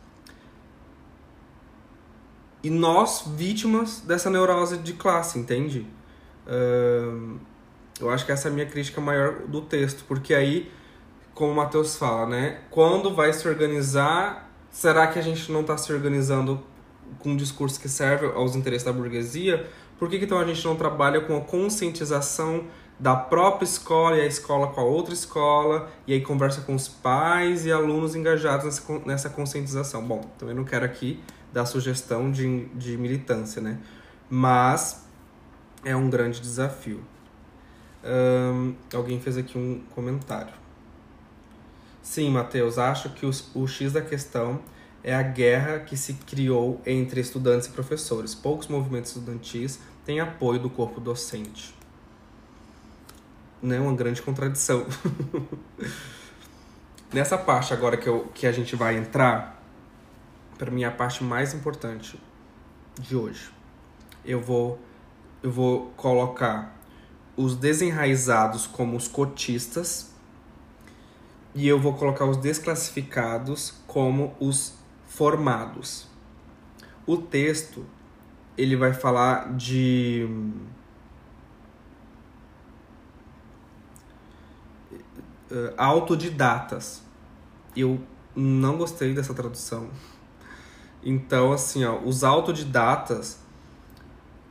e nós vítimas dessa neurose de classe, entende? Uh, eu acho que essa é a minha crítica maior do texto, porque aí, como o Matheus fala, né? Quando vai se organizar, será que a gente não está se organizando com um discurso que serve aos interesses da burguesia? Por que, que então a gente não trabalha com a conscientização da própria escola e a escola com a outra escola, e aí conversa com os pais e alunos engajados nessa, conscientização? Bom, também não quero aqui da sugestão de, de militância, né? Mas é um grande desafio. Alguém fez aqui um comentário. Sim, Matheus, acho que os, o X da questão é a guerra que se criou entre estudantes e professores. Poucos movimentos estudantis têm apoio do corpo docente. Né? Uma grande contradição. Nessa parte agora que, eu, que a gente vai entrar, para mim a parte mais importante de hoje. Eu vou eu vou colocar os desenraizados como os cotistas e eu vou colocar os desclassificados como os formados. O texto ele vai falar de uh, autodidatas. Eu não gostei dessa tradução então, assim, ó, os autodidatas,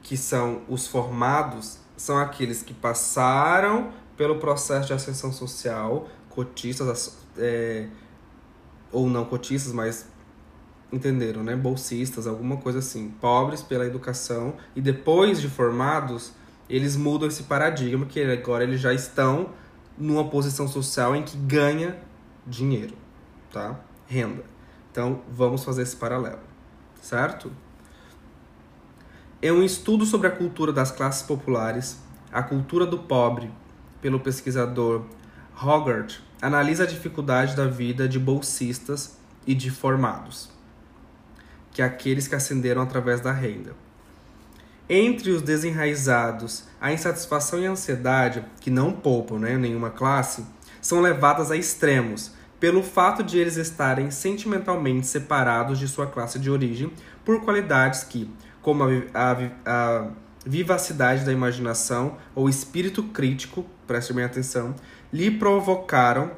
que são os formados, são aqueles que passaram pelo processo de ascensão social, cotistas, é, ou não cotistas, mas entenderam, né? Bolsistas, alguma coisa assim, pobres pela educação, e depois de formados, eles mudam esse paradigma, que agora eles já estão numa posição social em que ganha dinheiro, tá? Renda. Então, vamos fazer esse paralelo, certo? É um estudo sobre a cultura das classes populares, a cultura do pobre, pelo pesquisador Hogarth, analisa a dificuldade da vida de bolsistas e de formados, que aqueles que ascenderam através da renda. Entre os desenraizados, a insatisfação e a ansiedade, que não poupam né, nenhuma classe, são levadas a extremos, pelo fato de eles estarem sentimentalmente separados de sua classe de origem por qualidades que, como a, a, a vivacidade da imaginação ou espírito crítico, preste bem atenção, lhe provocaram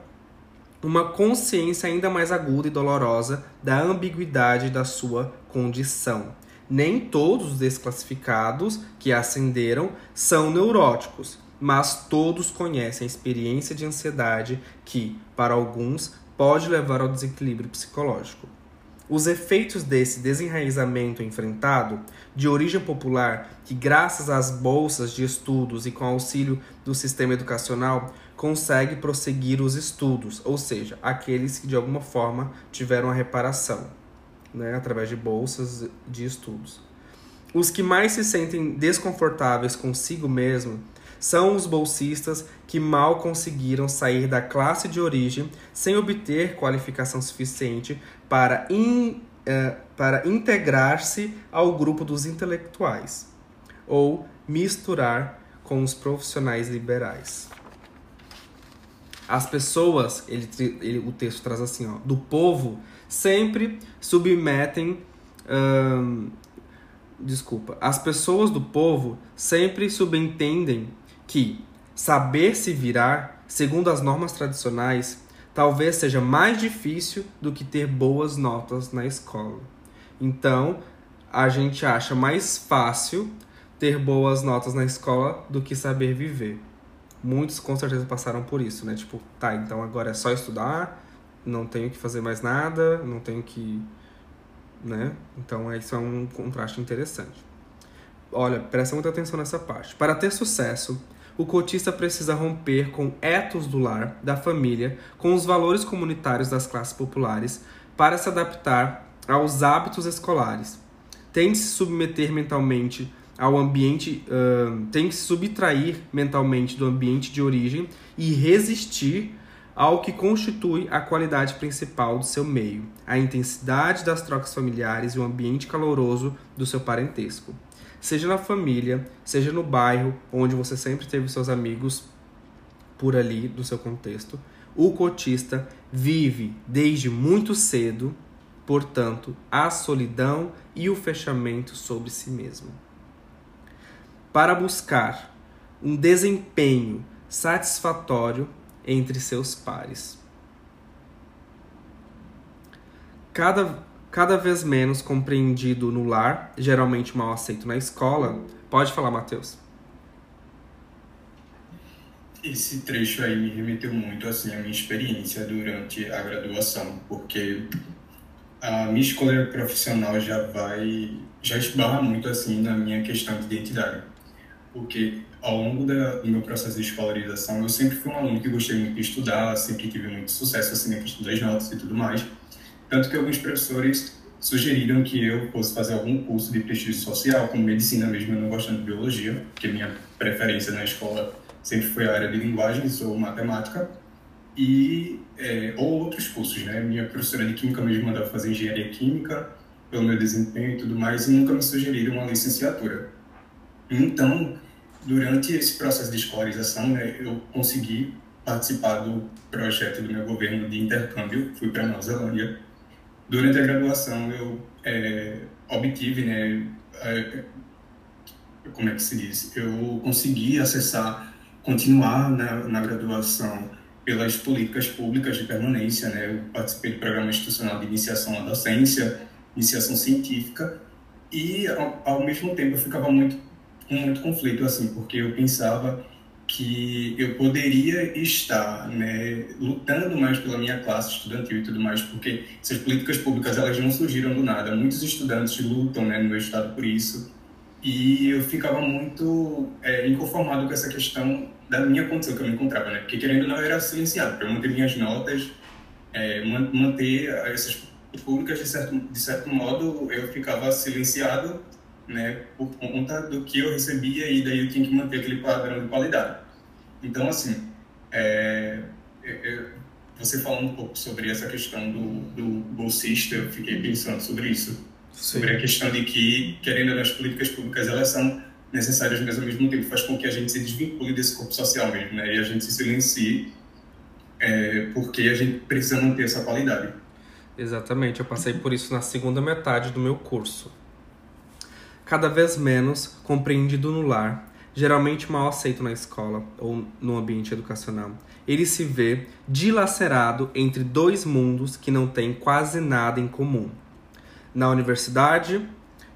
uma consciência ainda mais aguda e dolorosa da ambiguidade da sua condição. Nem todos os desclassificados que ascenderam são neuróticos, mas todos conhecem a experiência de ansiedade que, para alguns, pode levar ao desequilíbrio psicológico. Os efeitos desse desenraizamento enfrentado, de origem popular, que graças às bolsas de estudos e com auxílio do sistema educacional consegue prosseguir os estudos, ou seja, aqueles que de alguma forma tiveram a reparação, né, através de bolsas de estudos. Os que mais se sentem desconfortáveis consigo mesmo são os bolsistas que mal conseguiram sair da classe de origem sem obter qualificação suficiente para, in, uh, para integrar-se ao grupo dos intelectuais ou misturar com os profissionais liberais. As pessoas, ele, ele, o texto traz assim, ó, do povo sempre submetem. desculpa. As pessoas do povo sempre subentendem que saber se virar, segundo as normas tradicionais, talvez seja mais difícil do que ter boas notas na escola. Então, a gente acha mais fácil ter boas notas na escola do que saber viver. Muitos com certeza passaram por isso, né? Tipo, tá, então agora é só estudar, não tenho que fazer mais nada, não tenho que. né? Então, isso é um contraste interessante. Olha, presta muita atenção nessa parte. Para ter sucesso, o cotista precisa romper com etos do lar, da família, com os valores comunitários das classes populares, para se adaptar aos hábitos escolares. Tem de se submeter mentalmente ao ambiente, uh, tem que se subtrair mentalmente do ambiente de origem e resistir ao que constitui a qualidade principal do seu meio, a intensidade das trocas familiares e o ambiente caloroso do seu parentesco. Seja na família, seja no bairro onde você sempre teve seus amigos por ali do seu contexto, o cotista vive desde muito cedo, portanto, a solidão e o fechamento sobre si mesmo. Para buscar um desempenho satisfatório entre seus pares. Cada, cada vez menos compreendido no lar, geralmente mal aceito na escola. Pode falar, Matheus. Esse trecho aí me remeteu muito assim à minha experiência durante a graduação, porque a minha escolha profissional já vai já esbarra muito assim na minha questão de identidade, porque ao longo da, do meu processo de escolarização, eu sempre fui um aluno que gostei muito de estudar, sempre tive muito sucesso assim na questão das notas e tudo mais. Tanto que alguns professores sugeriram que eu fosse fazer algum curso de prestígio social, como medicina mesmo, eu não gostando de biologia, porque minha preferência na escola sempre foi a área de linguagens ou matemática, e, é, ou outros cursos, né? Minha professora de química mesmo mandava fazer engenharia química, pelo meu desempenho e tudo mais, e nunca me sugeriram uma licenciatura. Então, durante esse processo de escolarização, né, eu consegui participar do projeto do meu governo de intercâmbio, fui para Nova Zelândia. Durante a graduação, eu é, obtive, né, é, como é que se diz? Eu consegui acessar, continuar na, na graduação pelas políticas públicas de permanência, né? Eu participei do programa institucional de iniciação à docência, iniciação científica, e ao, ao mesmo tempo eu ficava muito com muito conflito, assim, porque eu pensava que eu poderia estar né, lutando mais pela minha classe estudantil e tudo mais, porque essas políticas públicas elas não surgiram do nada. Muitos estudantes lutam né, no meu estado por isso. E eu ficava muito é, inconformado com essa questão da minha condição que eu me encontrava, né? Porque querendo ou não, eu era silenciado para manter minhas notas, é, manter essas públicas, de certo, de certo modo, eu ficava silenciado né, por conta do que eu recebia e daí eu tinha que manter aquele padrão de qualidade. Então, assim, é, é, é, você falando um pouco sobre essa questão do, do bolsista, eu fiquei pensando sobre isso, Sim. sobre a questão de que, querendo as políticas públicas, elas são necessárias, mas ao mesmo tempo faz com que a gente se desvincule desse corpo social mesmo, né, e a gente se silencie, é, porque a gente precisa manter essa qualidade. Exatamente, eu passei por isso na segunda metade do meu curso cada vez menos compreendido no lar, geralmente mal aceito na escola ou no ambiente educacional. Ele se vê dilacerado entre dois mundos que não têm quase nada em comum. Na universidade,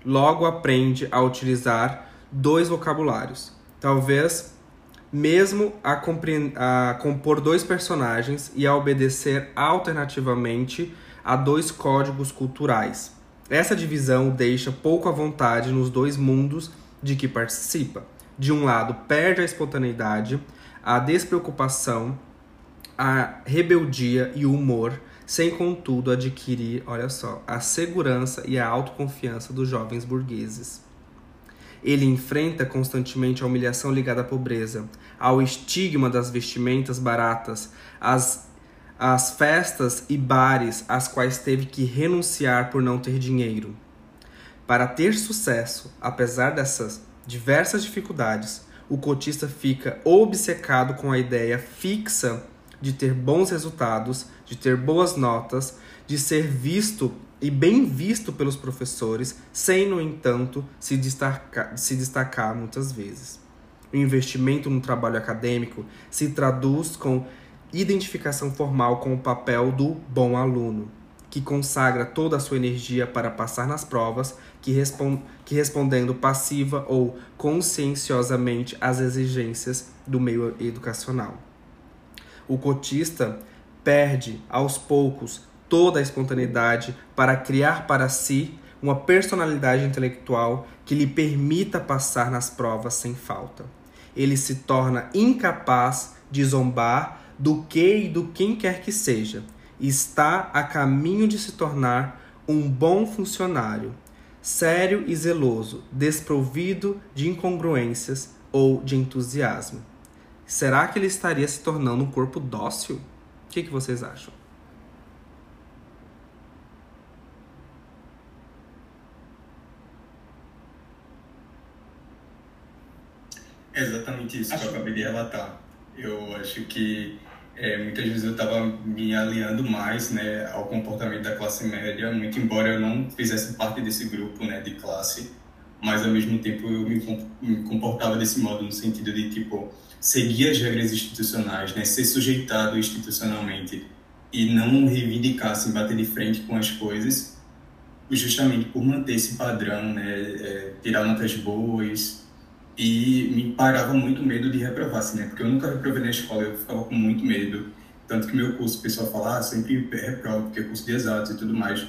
logo aprende a utilizar dois vocabulários, talvez mesmo a, a compor dois personagens e a obedecer alternativamente a dois códigos culturais essa divisão deixa pouco à vontade nos dois mundos de que participa. De um lado, perde a espontaneidade, a despreocupação, a rebeldia e o humor, sem contudo adquirir, olha só, a segurança e a autoconfiança dos jovens burgueses. Ele enfrenta constantemente a humilhação ligada à pobreza, ao estigma das vestimentas baratas, às as festas e bares às quais teve que renunciar por não ter dinheiro. Para ter sucesso, apesar dessas diversas dificuldades, o cotista fica obcecado com a ideia fixa de ter bons resultados, de ter boas notas, de ser visto e bem visto pelos professores, sem, no entanto, se destacar, se destacar muitas vezes. O investimento no trabalho acadêmico se traduz com identificação formal com o papel do bom aluno, que consagra toda a sua energia para passar nas provas, que, respond que respondendo passiva ou conscienciosamente às exigências do meio educacional. O cotista perde, aos poucos, toda a espontaneidade para criar para si uma personalidade intelectual que lhe permita passar nas provas sem falta. ele se torna incapaz de zombar do que e do quem quer que seja. Está a caminho de se tornar um bom funcionário, sério e zeloso, desprovido de incongruências ou de entusiasmo. Será que ele estaria se tornando um corpo dócil? O que, que vocês acham? É exatamente isso acho... que eu acabei de relatar. Eu acho que é, muitas vezes eu estava me alinhando mais né, ao comportamento da classe média, muito embora eu não fizesse parte desse grupo né, de classe, mas ao mesmo tempo eu me comportava desse modo, no sentido de, tipo, seguir as regras institucionais, né, ser sujeitado institucionalmente e não reivindicar, assim, bater de frente com as coisas, justamente por manter esse padrão, né, é, tirar notas boas, e me parava muito medo de reprovar, assim, né? Porque eu nunca reprovei na escola, eu ficava com muito medo. Tanto que meu curso, o pessoal fala, ah, sempre reprova, porque é curso de exatos e tudo mais.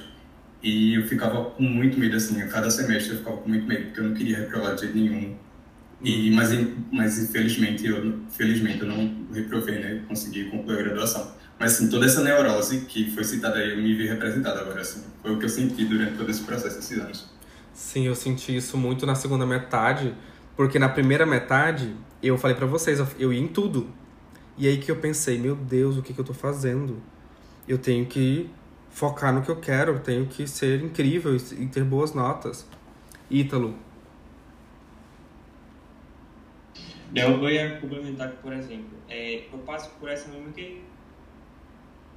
E eu ficava com muito medo, assim, a cada semestre eu ficava com muito medo, porque eu não queria reprovar de jeito nenhum. E, mas, mas infelizmente, eu, felizmente eu não reprovei, né? Consegui concluir a graduação. Mas, assim, toda essa neurose que foi citada aí, eu me vi representada agora, assim. Foi o que eu senti durante todo esse processo, esses anos. Sim, eu senti isso muito na segunda metade, porque na primeira metade, eu falei para vocês, eu ia em tudo. E aí que eu pensei, meu Deus, o que, que eu tô fazendo? Eu tenho que focar no que eu quero, tenho que ser incrível e ter boas notas. Ítalo. Eu ia complementar que, por exemplo, é, eu passo por essa mesma que.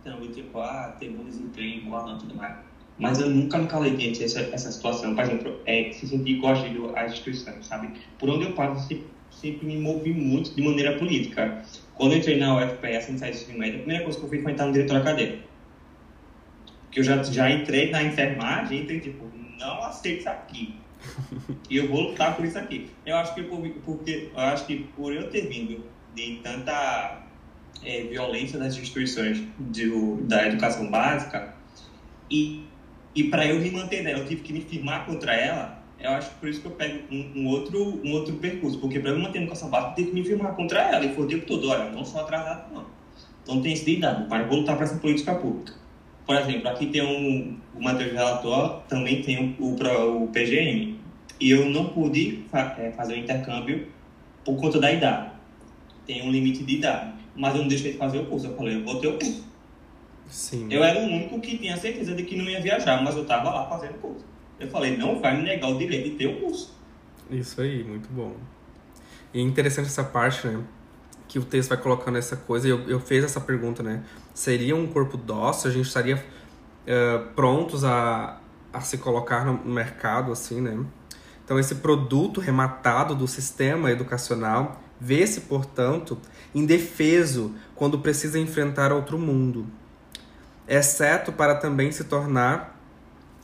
Então, tipo, ah, ter bom desempenho, boa nota tudo mais mas eu nunca me calei diante dessa essa situação. Por exemplo, é, se sentir coagido às instituições, sabe? Por onde eu passo, sempre, sempre me movi muito de maneira política. Quando eu entrei na UFPS, no site de média, a primeira coisa que eu fiz foi entrar no diretor acadêmico. Porque eu já, já entrei na enfermagem e entrei, tipo, não aceito isso aqui. e eu vou lutar por isso aqui. Eu acho que, por, porque, eu, acho que por eu ter vindo de tanta é, violência nas instituições de, da educação básica, e e para eu me manter nela, eu tive que me firmar contra ela. Eu acho que por isso que eu pego um, um outro, um outro percurso. Porque para eu me manter no básica, eu tenho que me firmar contra ela. E foi o tempo todo: olha, não sou atrasado, não. Então tem esse cuidado para voltar para essa política pública. Por exemplo, aqui tem um, o Matheus Relator, também tem o, o, o PGM. E eu não pude fa é, fazer o intercâmbio por conta da idade. Tem um limite de idade. Mas eu não deixei de fazer o curso. Eu falei, eu vou ter o curso. Sim. Eu era o único que tinha certeza de que não ia viajar, mas eu estava lá fazendo curso. Eu falei, não vai me negar o direito de ter o curso. Isso aí, muito bom. E é interessante essa parte, né? Que o texto vai colocando essa coisa. Eu, eu fiz essa pergunta, né? Seria um corpo dócil? A gente estaria uh, prontos a, a se colocar no mercado, assim, né? Então, esse produto rematado do sistema educacional vê-se, portanto, indefeso quando precisa enfrentar outro mundo, exceto para também se tornar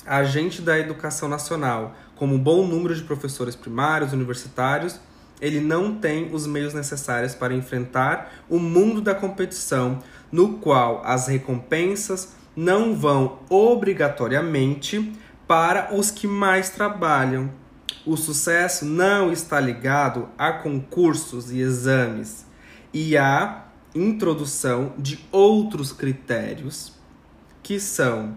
agente da educação nacional. Como um bom número de professores primários, universitários, ele não tem os meios necessários para enfrentar o mundo da competição, no qual as recompensas não vão obrigatoriamente para os que mais trabalham. O sucesso não está ligado a concursos e exames e à introdução de outros critérios que são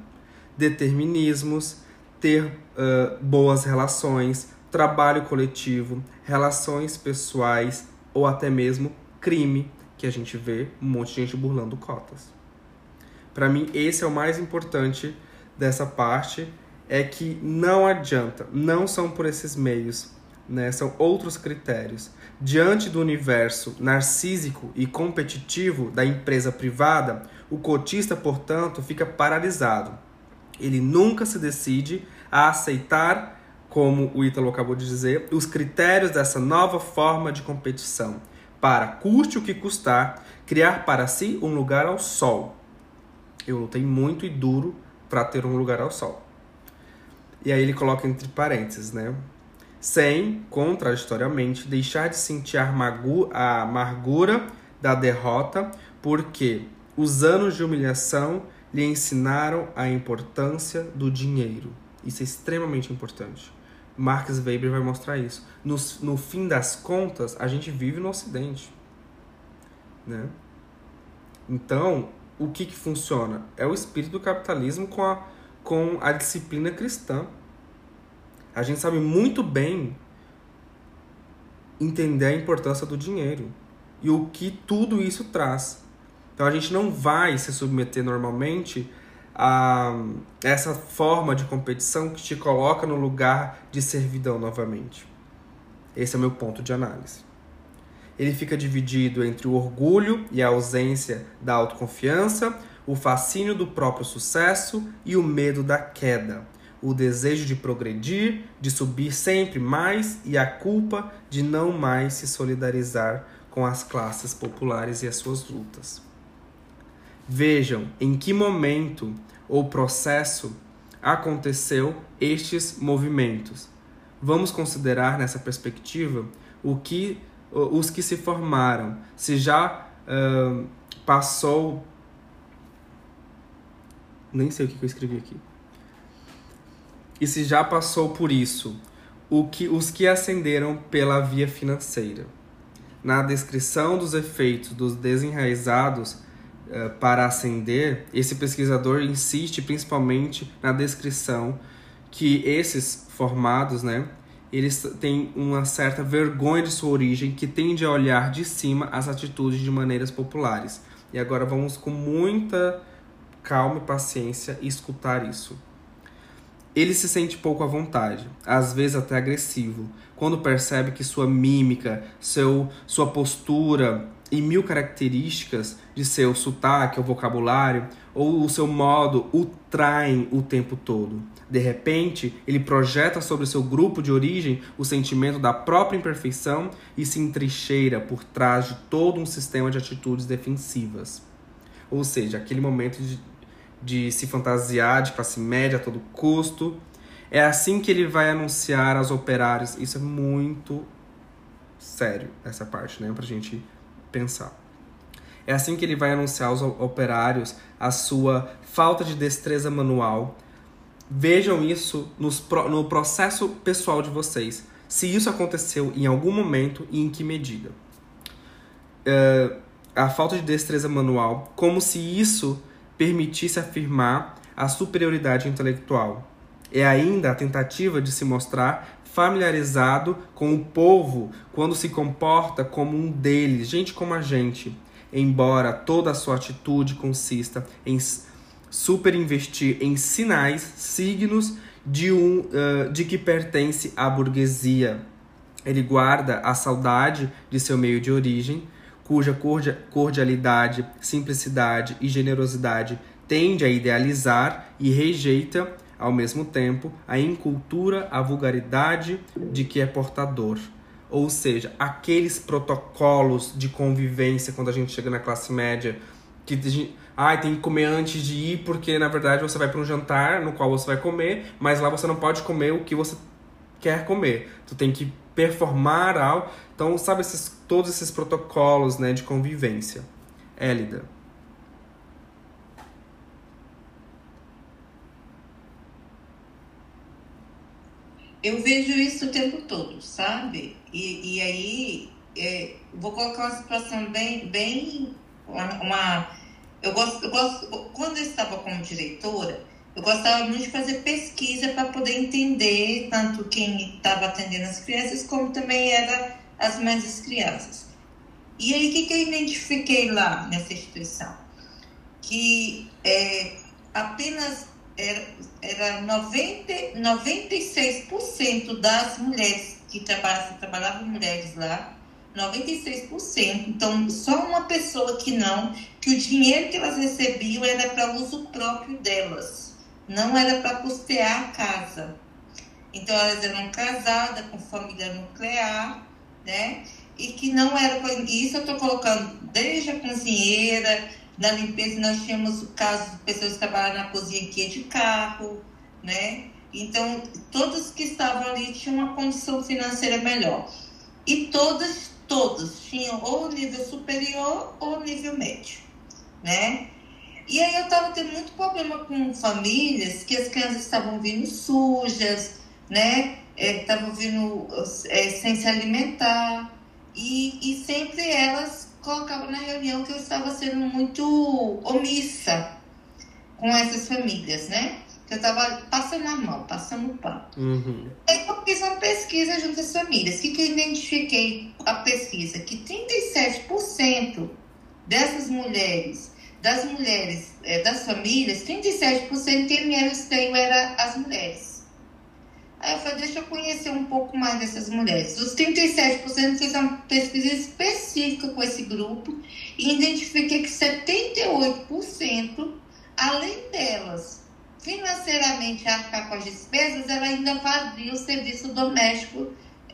determinismos, ter uh, boas relações, trabalho coletivo, relações pessoais ou até mesmo crime, que a gente vê um monte de gente burlando cotas. Para mim, esse é o mais importante dessa parte, é que não adianta, não são por esses meios, né? São outros critérios. Diante do universo narcísico e competitivo da empresa privada, o cotista, portanto, fica paralisado. Ele nunca se decide a aceitar, como o Ítalo acabou de dizer, os critérios dessa nova forma de competição, para, custe o que custar, criar para si um lugar ao sol. Eu lutei muito e duro para ter um lugar ao sol. E aí ele coloca entre parênteses, né? Sem, contraditoriamente, deixar de sentir a amargura da derrota, porque os anos de humilhação lhe ensinaram a importância do dinheiro. Isso é extremamente importante. Marx Weber vai mostrar isso. No, no fim das contas, a gente vive no Ocidente. Né? Então, o que, que funciona? É o espírito do capitalismo com a, com a disciplina cristã. A gente sabe muito bem entender a importância do dinheiro e o que tudo isso traz. Então a gente não vai se submeter normalmente a essa forma de competição que te coloca no lugar de servidão novamente. Esse é o meu ponto de análise. Ele fica dividido entre o orgulho e a ausência da autoconfiança, o fascínio do próprio sucesso e o medo da queda, o desejo de progredir, de subir sempre mais e a culpa de não mais se solidarizar com as classes populares e as suas lutas. Vejam em que momento ou processo aconteceu estes movimentos. Vamos considerar nessa perspectiva o que os que se formaram, se já uh, passou nem sei o que eu escrevi aqui. E se já passou por isso, o que os que ascenderam pela via financeira. Na descrição dos efeitos dos desenraizados eh, para ascender, esse pesquisador insiste principalmente na descrição que esses formados, né, eles têm uma certa vergonha de sua origem que tende a olhar de cima as atitudes de maneiras populares. E agora vamos com muita calma e paciência escutar isso. Ele se sente pouco à vontade, às vezes até agressivo, quando percebe que sua mímica, seu, sua postura e mil características de seu sotaque ou vocabulário ou o seu modo o traem o tempo todo. De repente, ele projeta sobre seu grupo de origem o sentimento da própria imperfeição e se entrincheira por trás de todo um sistema de atitudes defensivas. Ou seja, aquele momento de, de se fantasiar de classe média a todo custo. É assim que ele vai anunciar aos operários. Isso é muito sério, essa parte, né? Pra gente pensar. É assim que ele vai anunciar aos operários a sua falta de destreza manual. Vejam isso nos, no processo pessoal de vocês. Se isso aconteceu em algum momento e em que medida. Uh, a falta de destreza manual, como se isso permitisse afirmar a superioridade intelectual. É ainda a tentativa de se mostrar familiarizado com o povo quando se comporta como um deles, gente como a gente, embora toda a sua atitude consista em superinvestir em sinais, signos de um uh, de que pertence à burguesia. Ele guarda a saudade de seu meio de origem, cuja cordialidade, simplicidade e generosidade tende a idealizar e rejeita, ao mesmo tempo, a incultura, a vulgaridade de que é portador. Ou seja, aqueles protocolos de convivência quando a gente chega na classe média, que ah, tem que comer antes de ir, porque na verdade você vai para um jantar no qual você vai comer, mas lá você não pode comer o que você quer comer. Tu tem que performar algo. Então, sabe esses, todos esses protocolos né, de convivência. Élida. Eu vejo isso o tempo todo, sabe? E, e aí, é, vou colocar uma situação bem, bem uma, eu gosto, eu gosto, quando eu estava como diretora, eu gostava muito de fazer pesquisa para poder entender tanto quem estava atendendo as crianças, como também era as mães das crianças. E aí, o que, que eu identifiquei lá nessa instituição? Que é, apenas era, era 90, 96% das mulheres que trabalhavam, trabalhavam mulheres lá, 96%. Então, só uma pessoa que não, que o dinheiro que elas recebiam era para uso próprio delas não era para custear a casa. Então elas eram casadas com família nuclear, né? E que não era. Isso eu estou colocando desde a cozinheira, na limpeza, nós tínhamos o caso de pessoas que trabalhavam na cozinha que de carro, né? Então, todos que estavam ali tinham uma condição financeira melhor. E todas, todos tinham ou nível superior ou nível médio, né? E aí eu estava tendo muito problema com famílias que as crianças estavam vindo sujas, né? Estavam é, vindo é, sem se alimentar, e, e sempre elas colocavam na reunião que eu estava sendo muito omissa com essas famílias, né? Que eu estava passando a mão, passando o pão. Uhum. Aí eu fiz uma pesquisa junto às famílias. O que, que eu identifiquei a pesquisa? Que 37% dessas mulheres, das mulheres, é, das famílias, 37% quem menos tem era as mulheres. Aí eu falei, deixa eu conhecer um pouco mais dessas mulheres. Os 37% fiz uma pesquisa específica com esse grupo e identifiquei que 78%, além delas financeiramente arcar com as despesas, ela ainda fazia o serviço doméstico,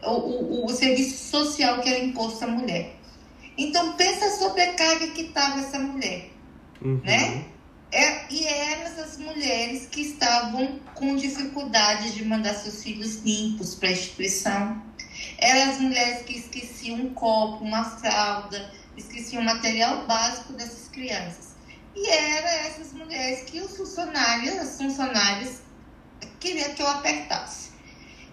o, o, o serviço social que era imposto à mulher. Então, pensa a sobrecarga que estava essa mulher, Uhum. né? É, e eram essas mulheres que estavam com dificuldade de mandar seus filhos limpos para a instituição. Eram as mulheres que esqueciam um copo, uma fralda, esqueciam o material básico dessas crianças. E eram essas mulheres que os funcionários, as funcionárias, queriam que eu apertasse.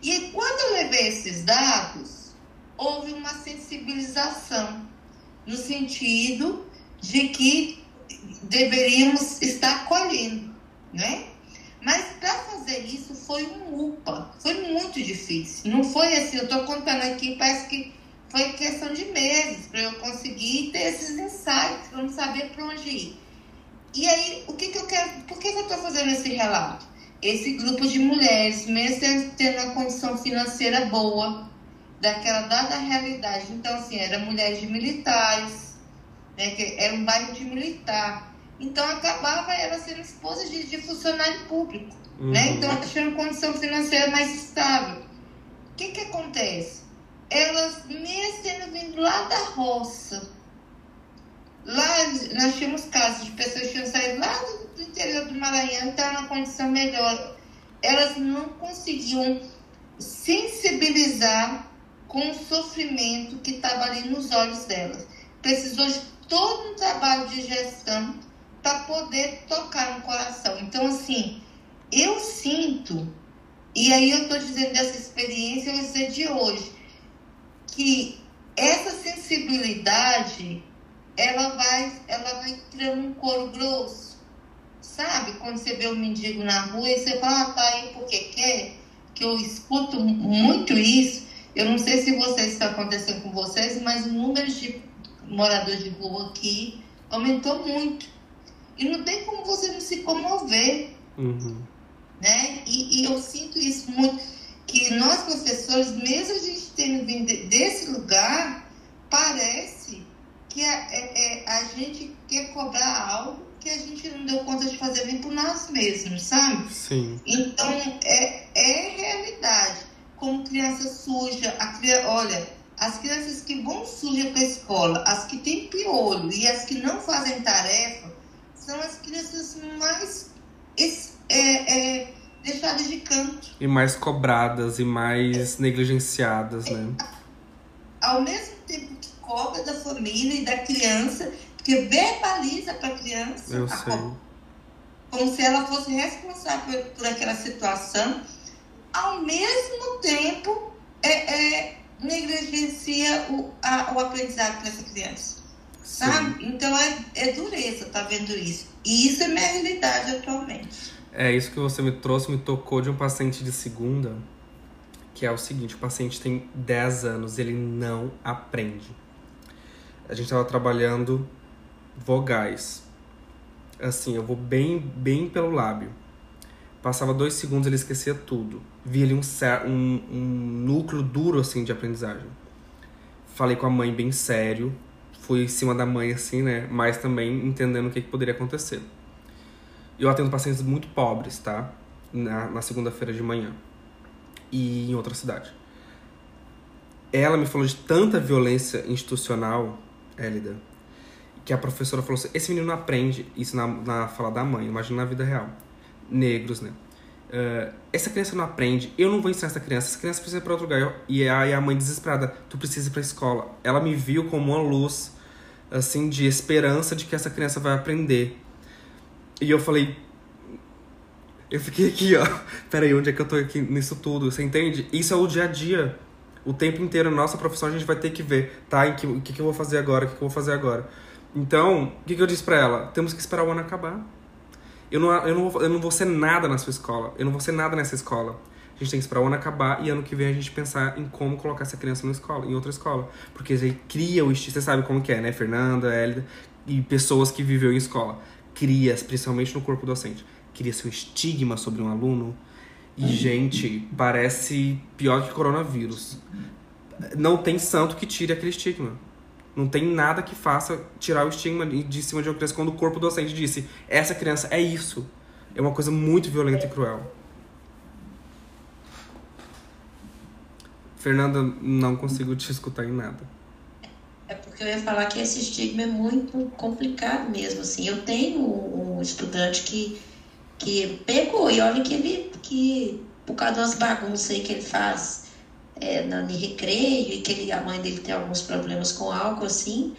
E quando eu levei esses dados, houve uma sensibilização no sentido de que deveríamos estar colhendo, né? Mas para fazer isso foi um UPA, foi muito difícil. Não foi assim, eu estou contando aqui, parece que foi questão de meses para eu conseguir ter esses insights, para não saber para onde ir. E aí, o que, que eu quero, por que, que eu estou fazendo esse relato? Esse grupo de mulheres, mesmo tendo uma condição financeira boa, daquela dada realidade. Então, assim, eram mulheres de militares, né, que era um bairro de militar. Então acabava ela sendo esposa de, de funcionário público, Uhum. né? Então ela tinha uma condição financeira mais estável. O que que acontece? Elas, mesmo tendo vindo lá da roça, lá nós tínhamos casos de pessoas que tinham saído lá do, do interior do Maranhão e estavam numa condição melhor. Elas não conseguiam sensibilizar com o sofrimento que estava ali nos olhos delas. Precisou de todo um trabalho de gestão para poder tocar no coração. Então, assim, eu sinto, e aí eu estou dizendo dessa experiência, eu vou dizer de hoje, que essa sensibilidade ela vai, ela vai criando um couro grosso. Sabe? Quando você vê um mendigo na rua e você fala, ah, tá aí porque quer, que eu escuto muito isso. Eu não sei se vocês está acontecendo com vocês, mas o número de moradores de rua aqui aumentou muito. E não tem como você não se comover, Uhum. né? E, e eu sinto isso muito, que nós professores, mesmo a gente tendo vindo de- desse lugar, parece que a, é- é- a gente quer cobrar algo que a gente não deu conta de fazer nem por nós mesmos, sabe? Sim. Então, é, é realidade. Como criança suja, a cria- olha, as crianças que vão suja para a escola, as que têm piolho e as que não fazem tarefa, são as crianças mais es- é, é, deixadas de canto. E mais cobradas e mais negligenciadas, né? Ao mesmo tempo que cobra da família e da criança, porque verbaliza para a criança Eu sei. co- como se ela fosse responsável por, por aquela situação, ao mesmo tempo é, é, negligencia o, a- o aprendizado para essa criança. Sim. Sabe? Então é, é dureza, tá vendo isso. E isso é minha realidade atualmente. É, isso que você me trouxe me tocou de um paciente de segunda, que é o seguinte, o paciente tem 10 anos, ele não aprende. A gente tava trabalhando vogais. Assim, eu vou bem, bem pelo lábio. Passava dois segundos, ele esquecia tudo. Via ali um, um, um núcleo duro, assim, de aprendizagem. Falei com a mãe bem sério. Fui em cima da mãe, assim, né? Mas também entendendo o que, que poderia acontecer. Eu atendo pacientes muito pobres, tá? Na, na segunda-feira de manhã. E em outra cidade. Ela me falou de tanta violência institucional, Élida, que a professora falou assim: esse menino não aprende isso na, na fala da mãe, imagina na vida real. Negros, né? "Ah, essa criança não aprende, eu não vou ensinar essa criança, essa criança precisa ir para outro lugar. E aí a mãe desesperada: tu precisa ir pra escola. Ela me viu como uma luz, assim, de esperança de que essa criança vai aprender. E eu falei: Eu fiquei aqui, ó. Peraí, onde é que eu tô aqui nisso tudo? Você entende? Isso é o dia a dia. O tempo inteiro, nossa profissão, a gente vai ter que ver, tá? Em que, o que, que eu vou fazer agora? O que, que eu vou fazer agora? Então, o que, que eu disse pra ela? Temos que esperar o ano acabar. Eu não, eu, não vou, eu não vou ser nada na sua escola. Eu não vou ser nada nessa escola. A gente tem que esperar o ano acabar e ano que vem a gente pensar em como colocar essa criança numa escola, em outra escola. Porque aí cria o estilo. Você sabe como que é, né? Fernanda, Hélida e pessoas que viveu em escola. Cria, principalmente no corpo docente, cria seu estigma sobre um aluno. E, gente, parece pior que coronavírus. Não tem santo que tire aquele estigma. Não tem nada que faça tirar o estigma de cima de uma criança quando o corpo docente disse: essa criança é isso. É uma coisa muito violenta e cruel. Fernanda, não consigo te escutar em nada. É porque eu ia falar que esse estigma é muito complicado mesmo, assim. Eu tenho um estudante que, que pegou, e olha que ele, que por causa das bagunças aí que ele faz é, no recreio, e que ele, a mãe dele tem alguns problemas com álcool, assim,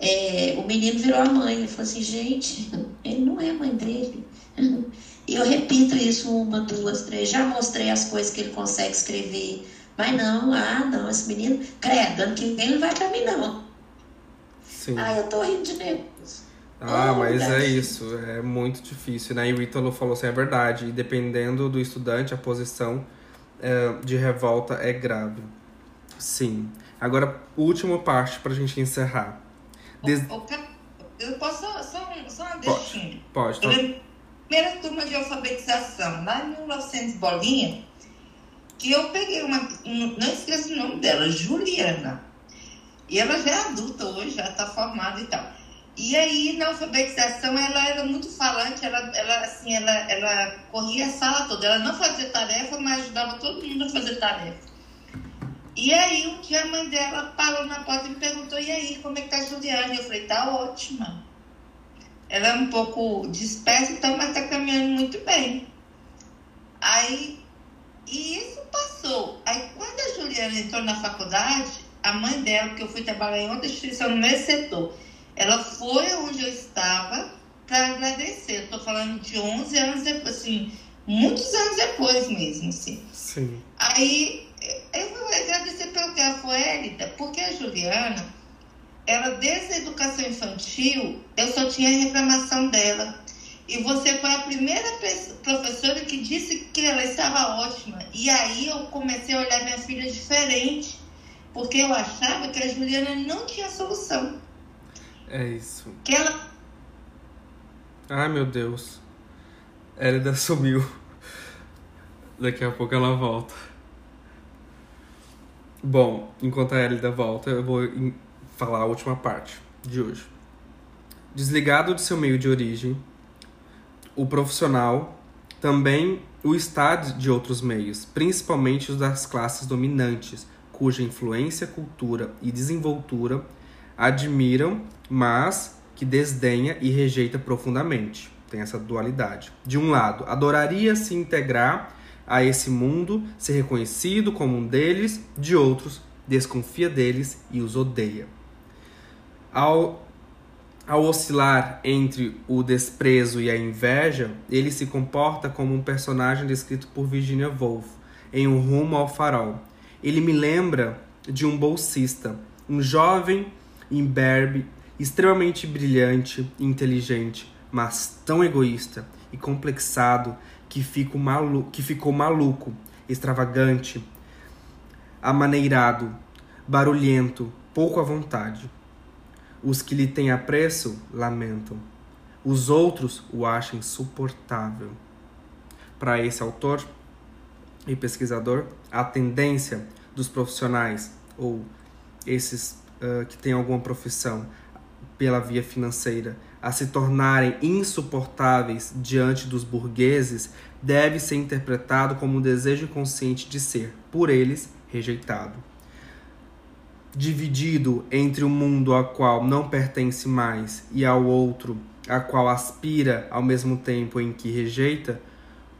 é, o menino virou a mãe. Ele falou assim, gente, ele não é a mãe dele. E eu repito isso uma, duas, três. Já mostrei as coisas que ele consegue escrever mas não, ah, não, esse menino, credo, ano que vem ele vai pra mim, não. Sim. Ah, eu tô rindo de nervos. Ah, oh, mas é isso, é muito difícil, né? E o Ítalo falou assim, é verdade, e dependendo do estudante, a posição é, de revolta é grave. Sim. Agora, última parte pra gente encerrar. Des... Eu posso só, só, só uma deixinha? Pode, pode. Primeira turma de alfabetização, lá em 1900 bolinha, que eu peguei uma, não esqueço o nome dela, Juliana. E ela já é adulta hoje, já está formada e tal. E aí, na alfabetização, ela era muito falante, ela, ela, assim, ela, ela corria a sala toda. Ela não fazia tarefa, mas ajudava todo mundo a fazer tarefa. E aí, um dia a mãe dela parou na porta e me perguntou, e aí, como é que tá a Juliana? Eu falei, tá ótima. Ela é um pouco dispersa, então, mas tá caminhando muito bem. Aí, e isso passou. Aí, quando a Juliana entrou na faculdade, a mãe dela, porque eu fui trabalhar em outra instituição no mesmo setor, ela foi onde eu estava para agradecer. Estou falando de 11 anos depois, assim, muitos anos depois mesmo, assim. Sim. Aí, eu vou agradecer pelo que ela foi élita, porque a Juliana, ela, desde a educação infantil, eu só tinha reclamação dela e você foi a primeira professora que disse que ela estava ótima. E aí eu comecei a olhar minha filha diferente, porque eu achava que a Juliana não tinha solução. É isso. Que ela. Ai meu Deus. Elida sumiu. Daqui a pouco ela volta. Bom, enquanto a Elida volta, eu vou falar a última parte de hoje. Desligado de seu meio de origem, o profissional, também o estado de outros meios, principalmente os das classes dominantes, cuja influência, cultura e desenvoltura admiram, mas que desdenha e rejeita profundamente. Tem essa dualidade. De um lado, adoraria se integrar a esse mundo, ser reconhecido como um deles, de outros, desconfia deles e os odeia. Ao ao oscilar entre o desprezo e a inveja, ele se comporta como um personagem descrito por Virginia Woolf em Um Rumo ao Farol. Ele me lembra de um bolsista, um jovem imberbe, extremamente brilhante e inteligente, mas tão egoísta e complexado que, fico malu que ficou maluco, extravagante, amaneirado, barulhento, pouco à vontade. Os que lhe têm apreço lamentam. Os outros o acham insuportável. Para esse autor e pesquisador, a tendência dos profissionais ou esses uh, que têm alguma profissão pela via financeira a se tornarem insuportáveis diante dos burgueses deve ser interpretado como um desejo inconsciente de ser, por eles, rejeitado. Dividido entre o mundo ao qual não pertence mais e ao outro a qual aspira ao mesmo tempo em que rejeita,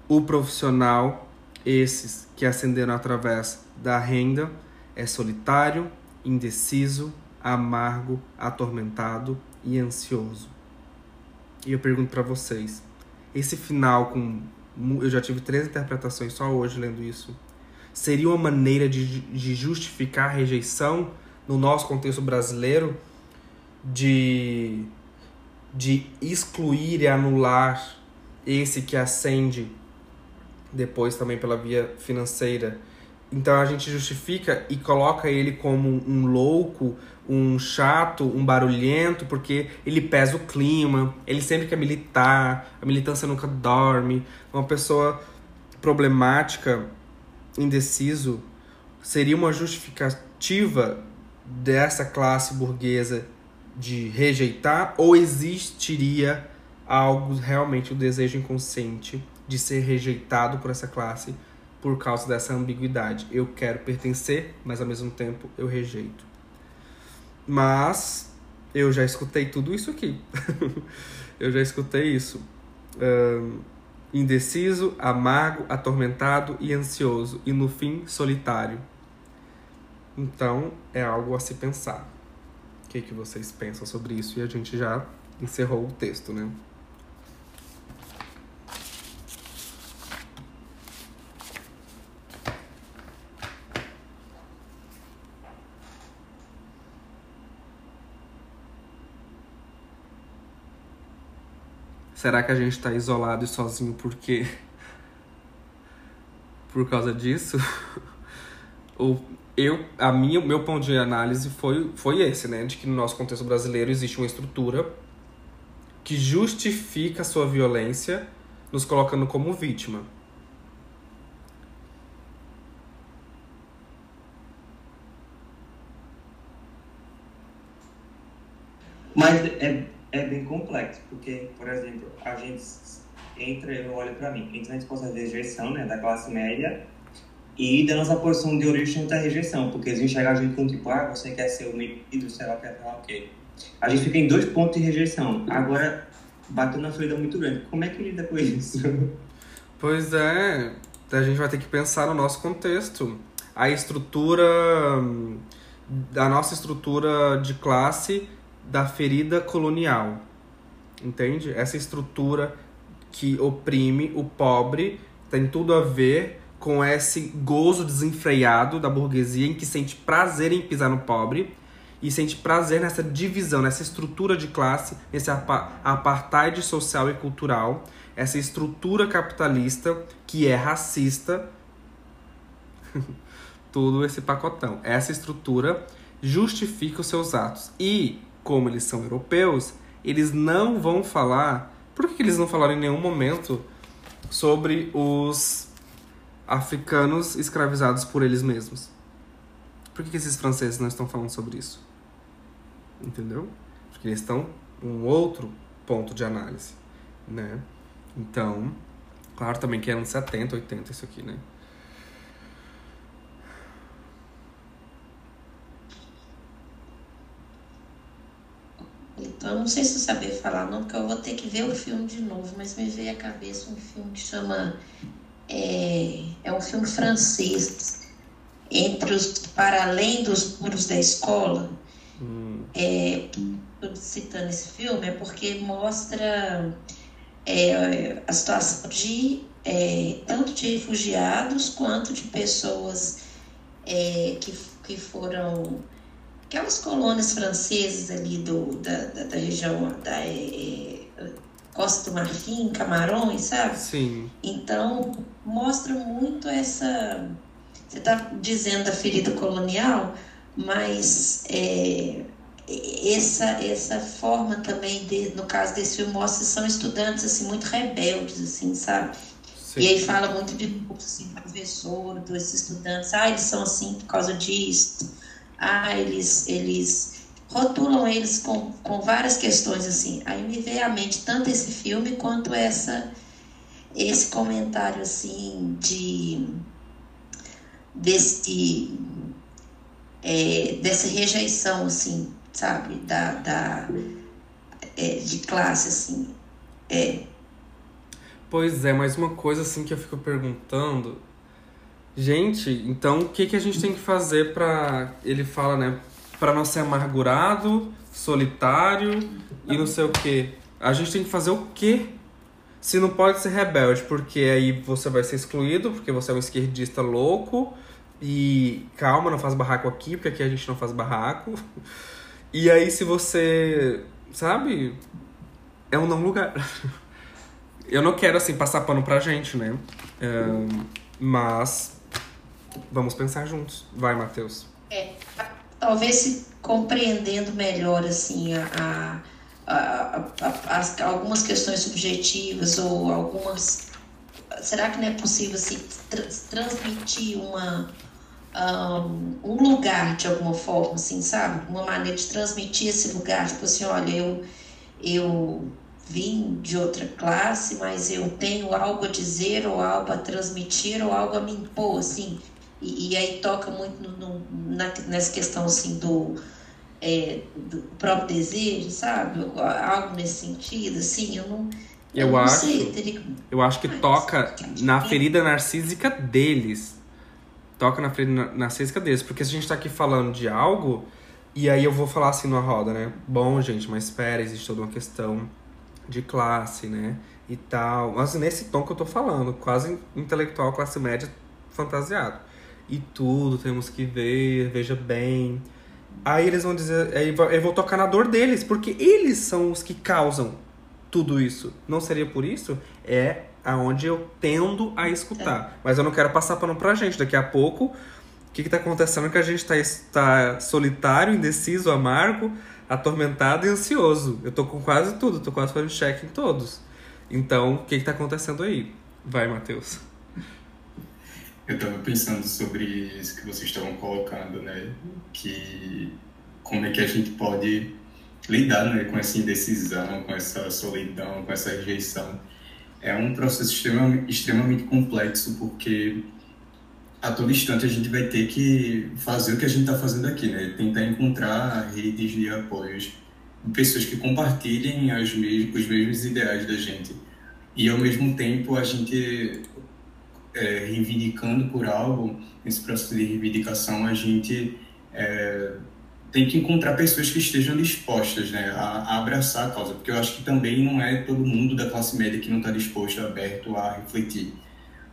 o profissional, esses que ascenderam através da renda, é solitário, indeciso, amargo, atormentado e ansioso. E eu pergunto para vocês, esse final com eu já tive três interpretações só hoje lendo isso. Seria uma maneira de, de justificar a rejeição no nosso contexto brasileiro de, de excluir e anular esse que ascende depois também pela via financeira. Então a gente justifica e coloca ele como um louco, um chato, um barulhento, porque ele pesa o clima, ele sempre quer militar, a militância nunca dorme. Uma pessoa problemática, indeciso, seria uma justificativa dessa classe burguesa de rejeitar ou existiria algo realmente o desejo inconsciente de ser rejeitado por essa classe por causa dessa ambiguidade. Eu quero pertencer, mas ao mesmo tempo eu rejeito. Mas eu já escutei tudo isso aqui. eu já escutei isso. Um, indeciso, amargo, atormentado e ansioso, e no fim, solitário. Então, é algo a se pensar. O que, que vocês pensam sobre isso? E a gente já encerrou o texto, né? Será que a gente está isolado e sozinho porque por causa disso? Ou eu, a minha, meu ponto de análise foi, foi esse, né? De que no nosso contexto brasileiro existe uma estrutura que justifica a sua violência, nos colocando como vítima. Mas é, é bem complexo, porque, por exemplo, a gente entra, eu olho para mim, entra na disposição de rejeição, né, da classe média, e da nossa posição de origem da rejeição, porque eles enxergam a gente como tipo, ah, você quer ser o medido, sei lá, quer falar o quê. A gente fica em dois pontos de rejeição. Agora, bateu na ferida muito grande. Como é que lida com isso? Pois é, a gente vai ter que pensar no nosso contexto. A estrutura, a nossa estrutura de classe da ferida colonial. Entende? Essa estrutura que oprime o pobre tem tudo a ver com esse gozo desenfreado da burguesia em que sente prazer em pisar no pobre e sente prazer nessa divisão, nessa estrutura de classe, nesse apartheid social e cultural, essa estrutura capitalista que é racista, tudo esse pacotão. Essa estrutura justifica os seus atos. E como eles são europeus, eles não vão falar. Por que eles não falaram em nenhum momento sobre os africanos escravizados por eles mesmos? Por que esses franceses não estão falando sobre isso? Entendeu? Porque eles estão um outro ponto de análise, né? Então, claro também que é anos 70, 80 isso aqui, né? Então, eu não sei se eu saber falar não, porque eu vou ter que ver o filme de novo, mas me veio à cabeça um filme que chama. É, é um filme francês, entre os Para Além dos Muros da Escola. Hum. É, citando esse filme é porque mostra é, a situação de é, tanto de refugiados quanto de pessoas é, que, que foram aquelas colônias francesas ali do, da, da, da região da é, é, Costa do Marfim, Camarões, sabe? Sim. Então, mostra muito essa. Você está dizendo da ferida colonial, mas é, essa, essa forma também, de, no caso desse filme, mostra que são estudantes assim, muito rebeldes, assim, sabe? Sim. E aí fala muito de assim, professor, dos estudantes, ah, eles são assim por causa disso ah, eles, eles rotulam eles com, com várias questões assim. Aí me veio à mente tanto esse filme quanto essa esse comentário assim de desse é, dessa rejeição assim, sabe, da, da é, de classe assim. É. Pois é, mas uma coisa assim que eu fico perguntando Gente, então o que, que a gente tem que fazer para ele fala, né, para não ser amargurado, solitário e não sei o quê. A gente tem que fazer o quê? Se não pode ser rebelde, porque aí você vai ser excluído, porque você é um esquerdista louco. E calma, não faz barraco aqui, porque aqui a gente não faz barraco. E aí, se você. Sabe? É um não lugar. Eu não quero, assim, passar pano pra gente, né? Um, mas. Vamos pensar juntos. Vai, Matheus. É, talvez se compreendendo melhor, assim, a, a, a, a as, algumas questões subjetivas ou algumas. Será que não é possível, assim, tra transmitir uma um, um, lugar de alguma forma, assim, sabe? Uma maneira de transmitir esse lugar, tipo assim, olha, eu, eu vim de outra classe, mas eu tenho algo a dizer, ou algo a transmitir, ou algo a me impor, assim. E, e aí toca muito no, no, na, nessa questão, assim, do, é, do próprio desejo, sabe? Algo nesse sentido, assim, eu não... Eu, eu acho, sei, teria... eu acho que toca na ferida narcísica deles, toca na frente narcísica deles. Porque se a gente tá aqui falando de algo, e aí eu vou falar assim numa roda, né? Bom, gente, mas espera, existe toda uma questão de classe, né? E tal. Mas nesse tom que eu tô falando, quase intelectual, classe média, fantasiado. E tudo, temos que ver, veja bem. Aí eles vão dizer, aí eu vou tocar na dor deles, porque eles são os que causam tudo isso. Não seria por isso? É aonde eu tendo a escutar. É. Mas eu não quero passar pano pra gente. Daqui a pouco, o que, que tá acontecendo que a gente tá, tá solitário, indeciso, amargo, atormentado e ansioso. Eu tô com quase tudo, tô quase fazendo check em todos. Então, o que, que tá acontecendo aí? Vai, Matheus. Eu tava pensando sobre isso que vocês estavam colocando, né? Que como é que a gente pode lidar né, com essa indecisão, com essa solidão, com essa rejeição é um processo extremamente, extremamente complexo, porque a todo instante a gente vai ter que fazer o que a gente está fazendo aqui, né? Tentar encontrar redes de apoios, pessoas que compartilhem mes os mesmos ideais da gente. E ao mesmo tempo a gente é, reivindicando por algo, nesse processo de reivindicação, a gente é, tem que encontrar pessoas que estejam dispostas né, a, a, abraçar a causa, porque eu acho que também não é todo mundo da classe média que não está disposto, aberto a refletir.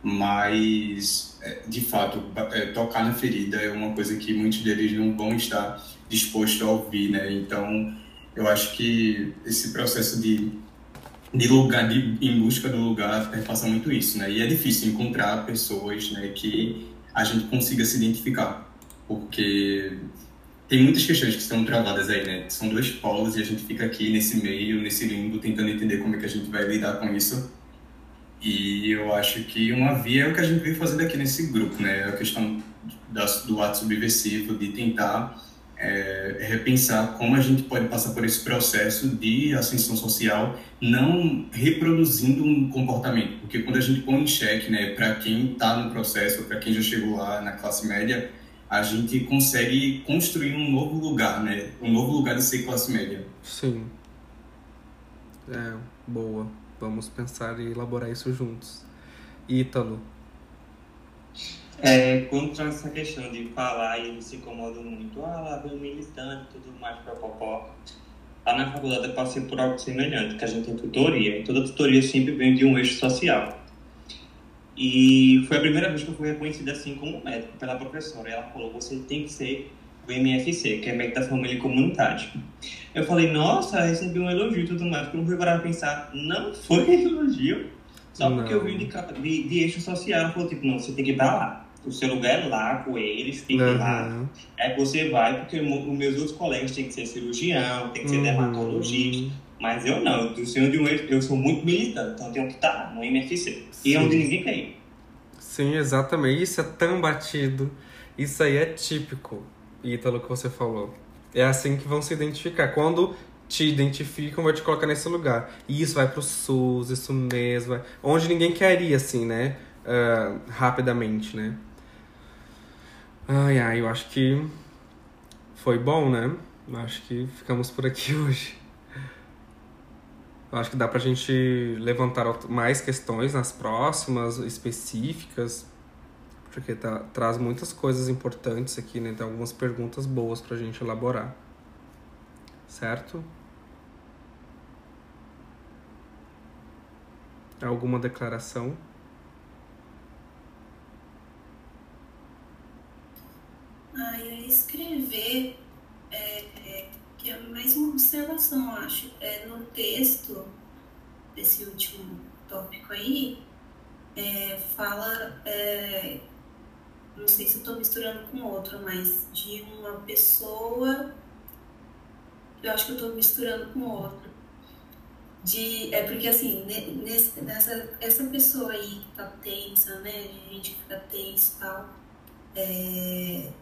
Mas, é, de fato, é, tocar na ferida é uma coisa que muitos deles não vão estar dispostos a ouvir, né? Então, eu acho que esse processo de, de lugar, de, em busca do lugar, passa muito isso, né? E é difícil encontrar pessoas né, que a gente consiga se identificar, porque tem muitas questões que estão travadas aí, né? São dois polos e a gente fica aqui nesse meio, nesse limbo, tentando entender como é que a gente vai lidar com isso. E eu acho que uma via é o que a gente veio fazendo aqui nesse grupo, né? A questão do ato subversivo, de tentar é, repensar como a gente pode passar por esse processo de ascensão social, não reproduzindo um comportamento. Porque quando a gente põe em xeque, né, para quem está no processo, para quem já chegou lá na classe média, a gente consegue construir um novo lugar, né? Um novo lugar de ser classe média. Sim. É, boa. Vamos pensar e elaborar isso juntos. Ítalo. É, contra essa questão de falar e eles se incomodam muito, ah, lá vem militante e tudo mais, popó. Lá na faculdade eu passei por algo semelhante, que a gente tem tutoria, e toda tutoria sempre vem de um eixo social. E foi a primeira vez que eu fui reconhecida assim como médico pela professora. Ela falou: você tem que ser o MFC, que é Médico da Família e Comunidade. Eu falei: nossa, recebi um elogio e tudo mais. Porque eu não fui parar pensar, não foi elogio. Só não. porque eu vim de, de, de, eixo social. Ela falou: tipo, não, você tem que ir pra lá. O seu lugar é lá com eles, tem que ir uhum. lá. É que você vai, porque os meus outros colegas têm que ser cirurgião, tem que ser uhum. dermatologista. Mas eu não, eu sou de um eu sou muito militante, então eu tenho que estar no MFC. Sim. E é onde ninguém quer ir. Sim, exatamente. Isso é tão batido. Isso aí é típico, Ítalo, que você falou. É assim que vão se identificar. Quando te identificam, vai te colocar nesse lugar. E isso vai pro SUS, isso mesmo. Vai... Onde ninguém quer ir, assim, né? Uh, rapidamente, né? Ai, ai, eu acho que foi bom, né? Acho que ficamos por aqui hoje. Eu acho que dá pra gente levantar mais questões nas próximas, específicas, porque tá, traz muitas coisas importantes aqui, né? Tem algumas perguntas boas pra gente elaborar. Certo? Alguma declaração? Ah, escrever, é, é, que é mais uma observação, acho. É, no texto desse último tópico aí, é, fala, é, não sei se eu estou misturando com outro, mas de uma pessoa, eu acho que eu estou misturando com outro. De, é porque assim, nesse, nessa, essa pessoa aí que tá tensa, né? A gente fica tenso e tal. É,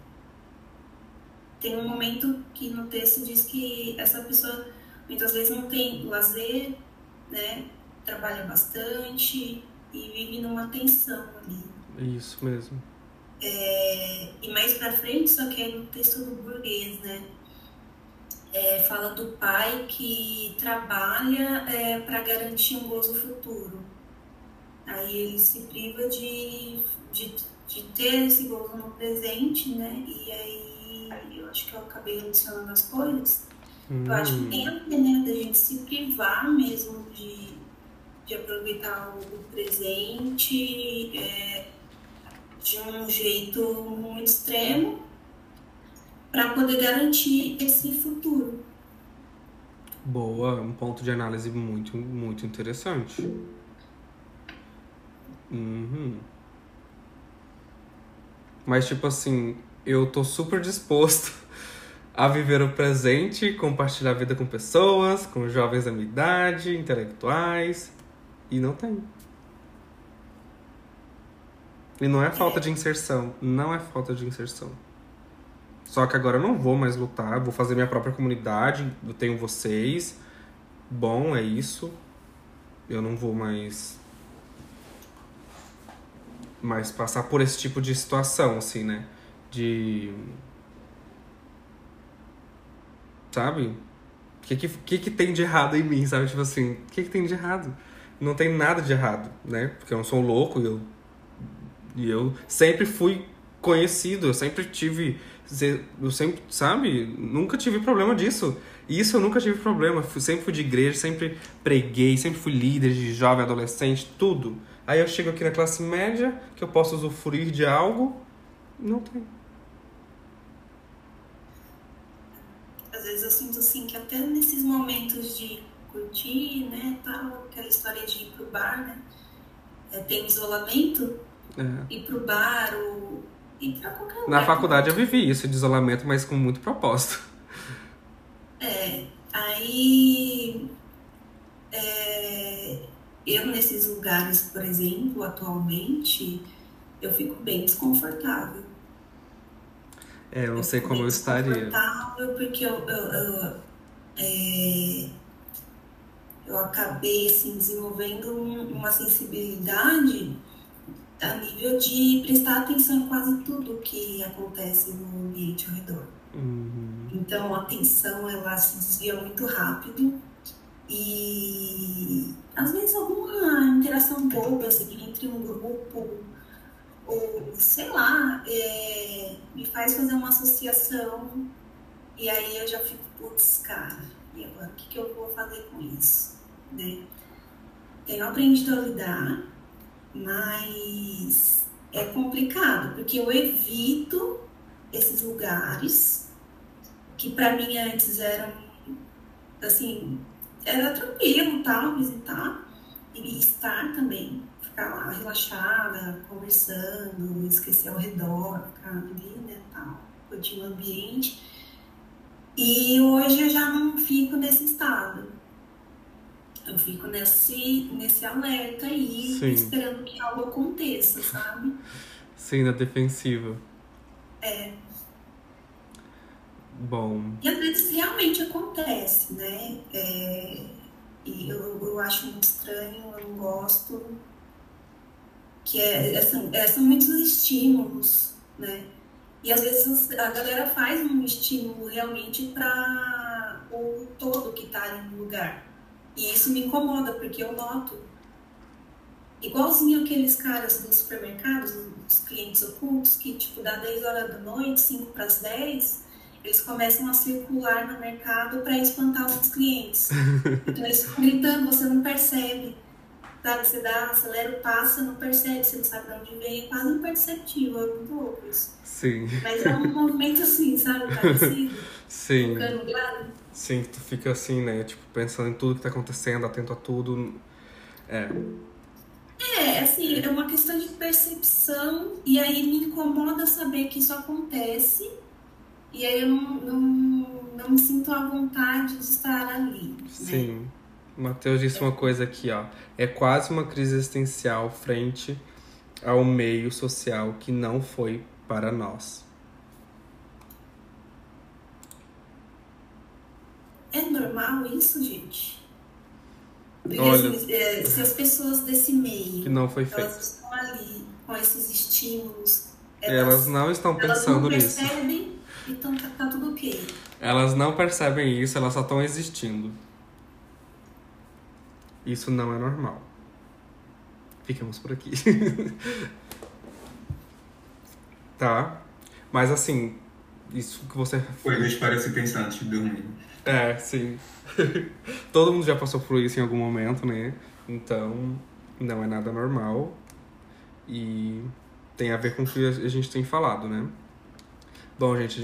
tem um momento que no texto diz que essa pessoa muitas vezes não tem lazer, né? Trabalha bastante e vive numa tensão ali. Isso mesmo. É, e mais pra frente, só que é no texto do burguês, né? É, fala do pai que trabalha é, para garantir um gozo futuro. Aí ele se priva de, de, de ter esse gozo no presente, né? E aí eu acho que eu acabei adicionando as coisas. Hum. Eu acho que tem a né, da gente se privar mesmo de, de aproveitar o presente é, de um jeito muito extremo para poder garantir esse futuro. Boa, um ponto de análise muito, muito interessante. Uhum. Mas, tipo assim, eu tô super disposto a viver o presente, compartilhar a vida com pessoas, com jovens da minha idade, intelectuais, e não tem. E não é falta de inserção, não é falta de inserção. Só que agora eu não vou mais lutar, vou fazer minha própria comunidade, eu tenho vocês. Bom, é isso. Eu não vou mais mais passar por esse tipo de situação, assim, né? De. Sabe? O que, que, que, tem de errado em mim, sabe? Tipo assim, o que, que tem de errado? Não tem nada de errado, né? Porque eu não sou louco e eu, e eu sempre fui conhecido, eu sempre tive. Eu sempre, sabe? Nunca tive problema disso. Isso eu nunca tive problema. Sempre fui de igreja, sempre preguei, sempre fui líder de jovem, adolescente, tudo. Aí eu chego aqui na classe média, que eu posso usufruir de algo, não tem. Às vezes eu sinto assim que até nesses momentos de curtir, né, tal, aquela história de ir pro bar, né, é, tem isolamento, é. ir pro bar ou ir pra qualquer lugar. Na faculdade eu vivi isso de isolamento, mas com muito propósito. É, aí é, eu nesses lugares, por exemplo, atualmente, eu fico bem desconfortável. É, eu não sei como eu estaria. Porque eu, eu, eu, é, eu acabei assim, desenvolvendo uma sensibilidade a nível de prestar atenção em quase tudo que acontece no ambiente ao redor. Uhum. Então a atenção ela se desvia muito rápido e às vezes alguma interação boba assim, entre um grupo ou sei lá, é, me faz fazer uma associação e aí eu já fico, putz, cara, e agora o que, que eu vou fazer com isso? Né? Tenho aprendido a lidar, mas é complicado, porque eu evito esses lugares que para mim antes eram assim, era tranquilo tal, visitar e estar também ficar lá relaxada, conversando, esquecer ao redor, ficar ali, né, tal, curtindo o ambiente. E hoje eu já não fico nesse estado. Eu fico nesse, nesse alerta aí, Sim. esperando que algo aconteça, sabe? Sim, na defensiva. É. Bom. E às vezes realmente acontece, né? É, e eu, eu acho muito estranho, eu não gosto que é, assim, é, são muitos estímulos, né? E às vezes a galera faz um estímulo realmente para o todo que está ali no lugar. E isso me incomoda, porque eu noto. Igualzinho aqueles caras dos supermercados, os clientes ocultos, que tipo, dá 10 horas da noite, 5 para as 10, eles começam a circular no mercado para espantar os clientes. Então eles ficam gritando, você não percebe. Sabe, você dá, acelera o passo, não percebe, você não sabe de onde vem, é quase imperceptível, é muito louco isso. Sim. Mas é um movimento assim, sabe, parecido, Sim. ficando claro. Sim, tu fica assim, né? Tipo, pensando em tudo que tá acontecendo, atento a tudo. É. É, assim, é uma questão de percepção, e aí me incomoda saber que isso acontece, e aí eu não, não, não me sinto à vontade de estar ali. Né? Sim. O Matheus disse uma coisa aqui, ó. É quase uma crise existencial frente ao meio social que não foi para nós. É normal isso, gente? Porque Olha- assim, é, se as pessoas desse meio Que não foi elas feito. estão ali com esses estímulos, Elas não estão elas pensando não nisso. percebem, então tá, tá tudo ok. Elas não percebem isso, elas só estão existindo. Isso não é normal. Ficamos por aqui. tá? Mas assim, isso que você. Coisas para se pensar antes de dormir. É, sim. Todo mundo já passou por isso em algum momento, né? Então, não é nada normal. E tem a ver com o que a gente tem falado, né? Bom, gente, a gente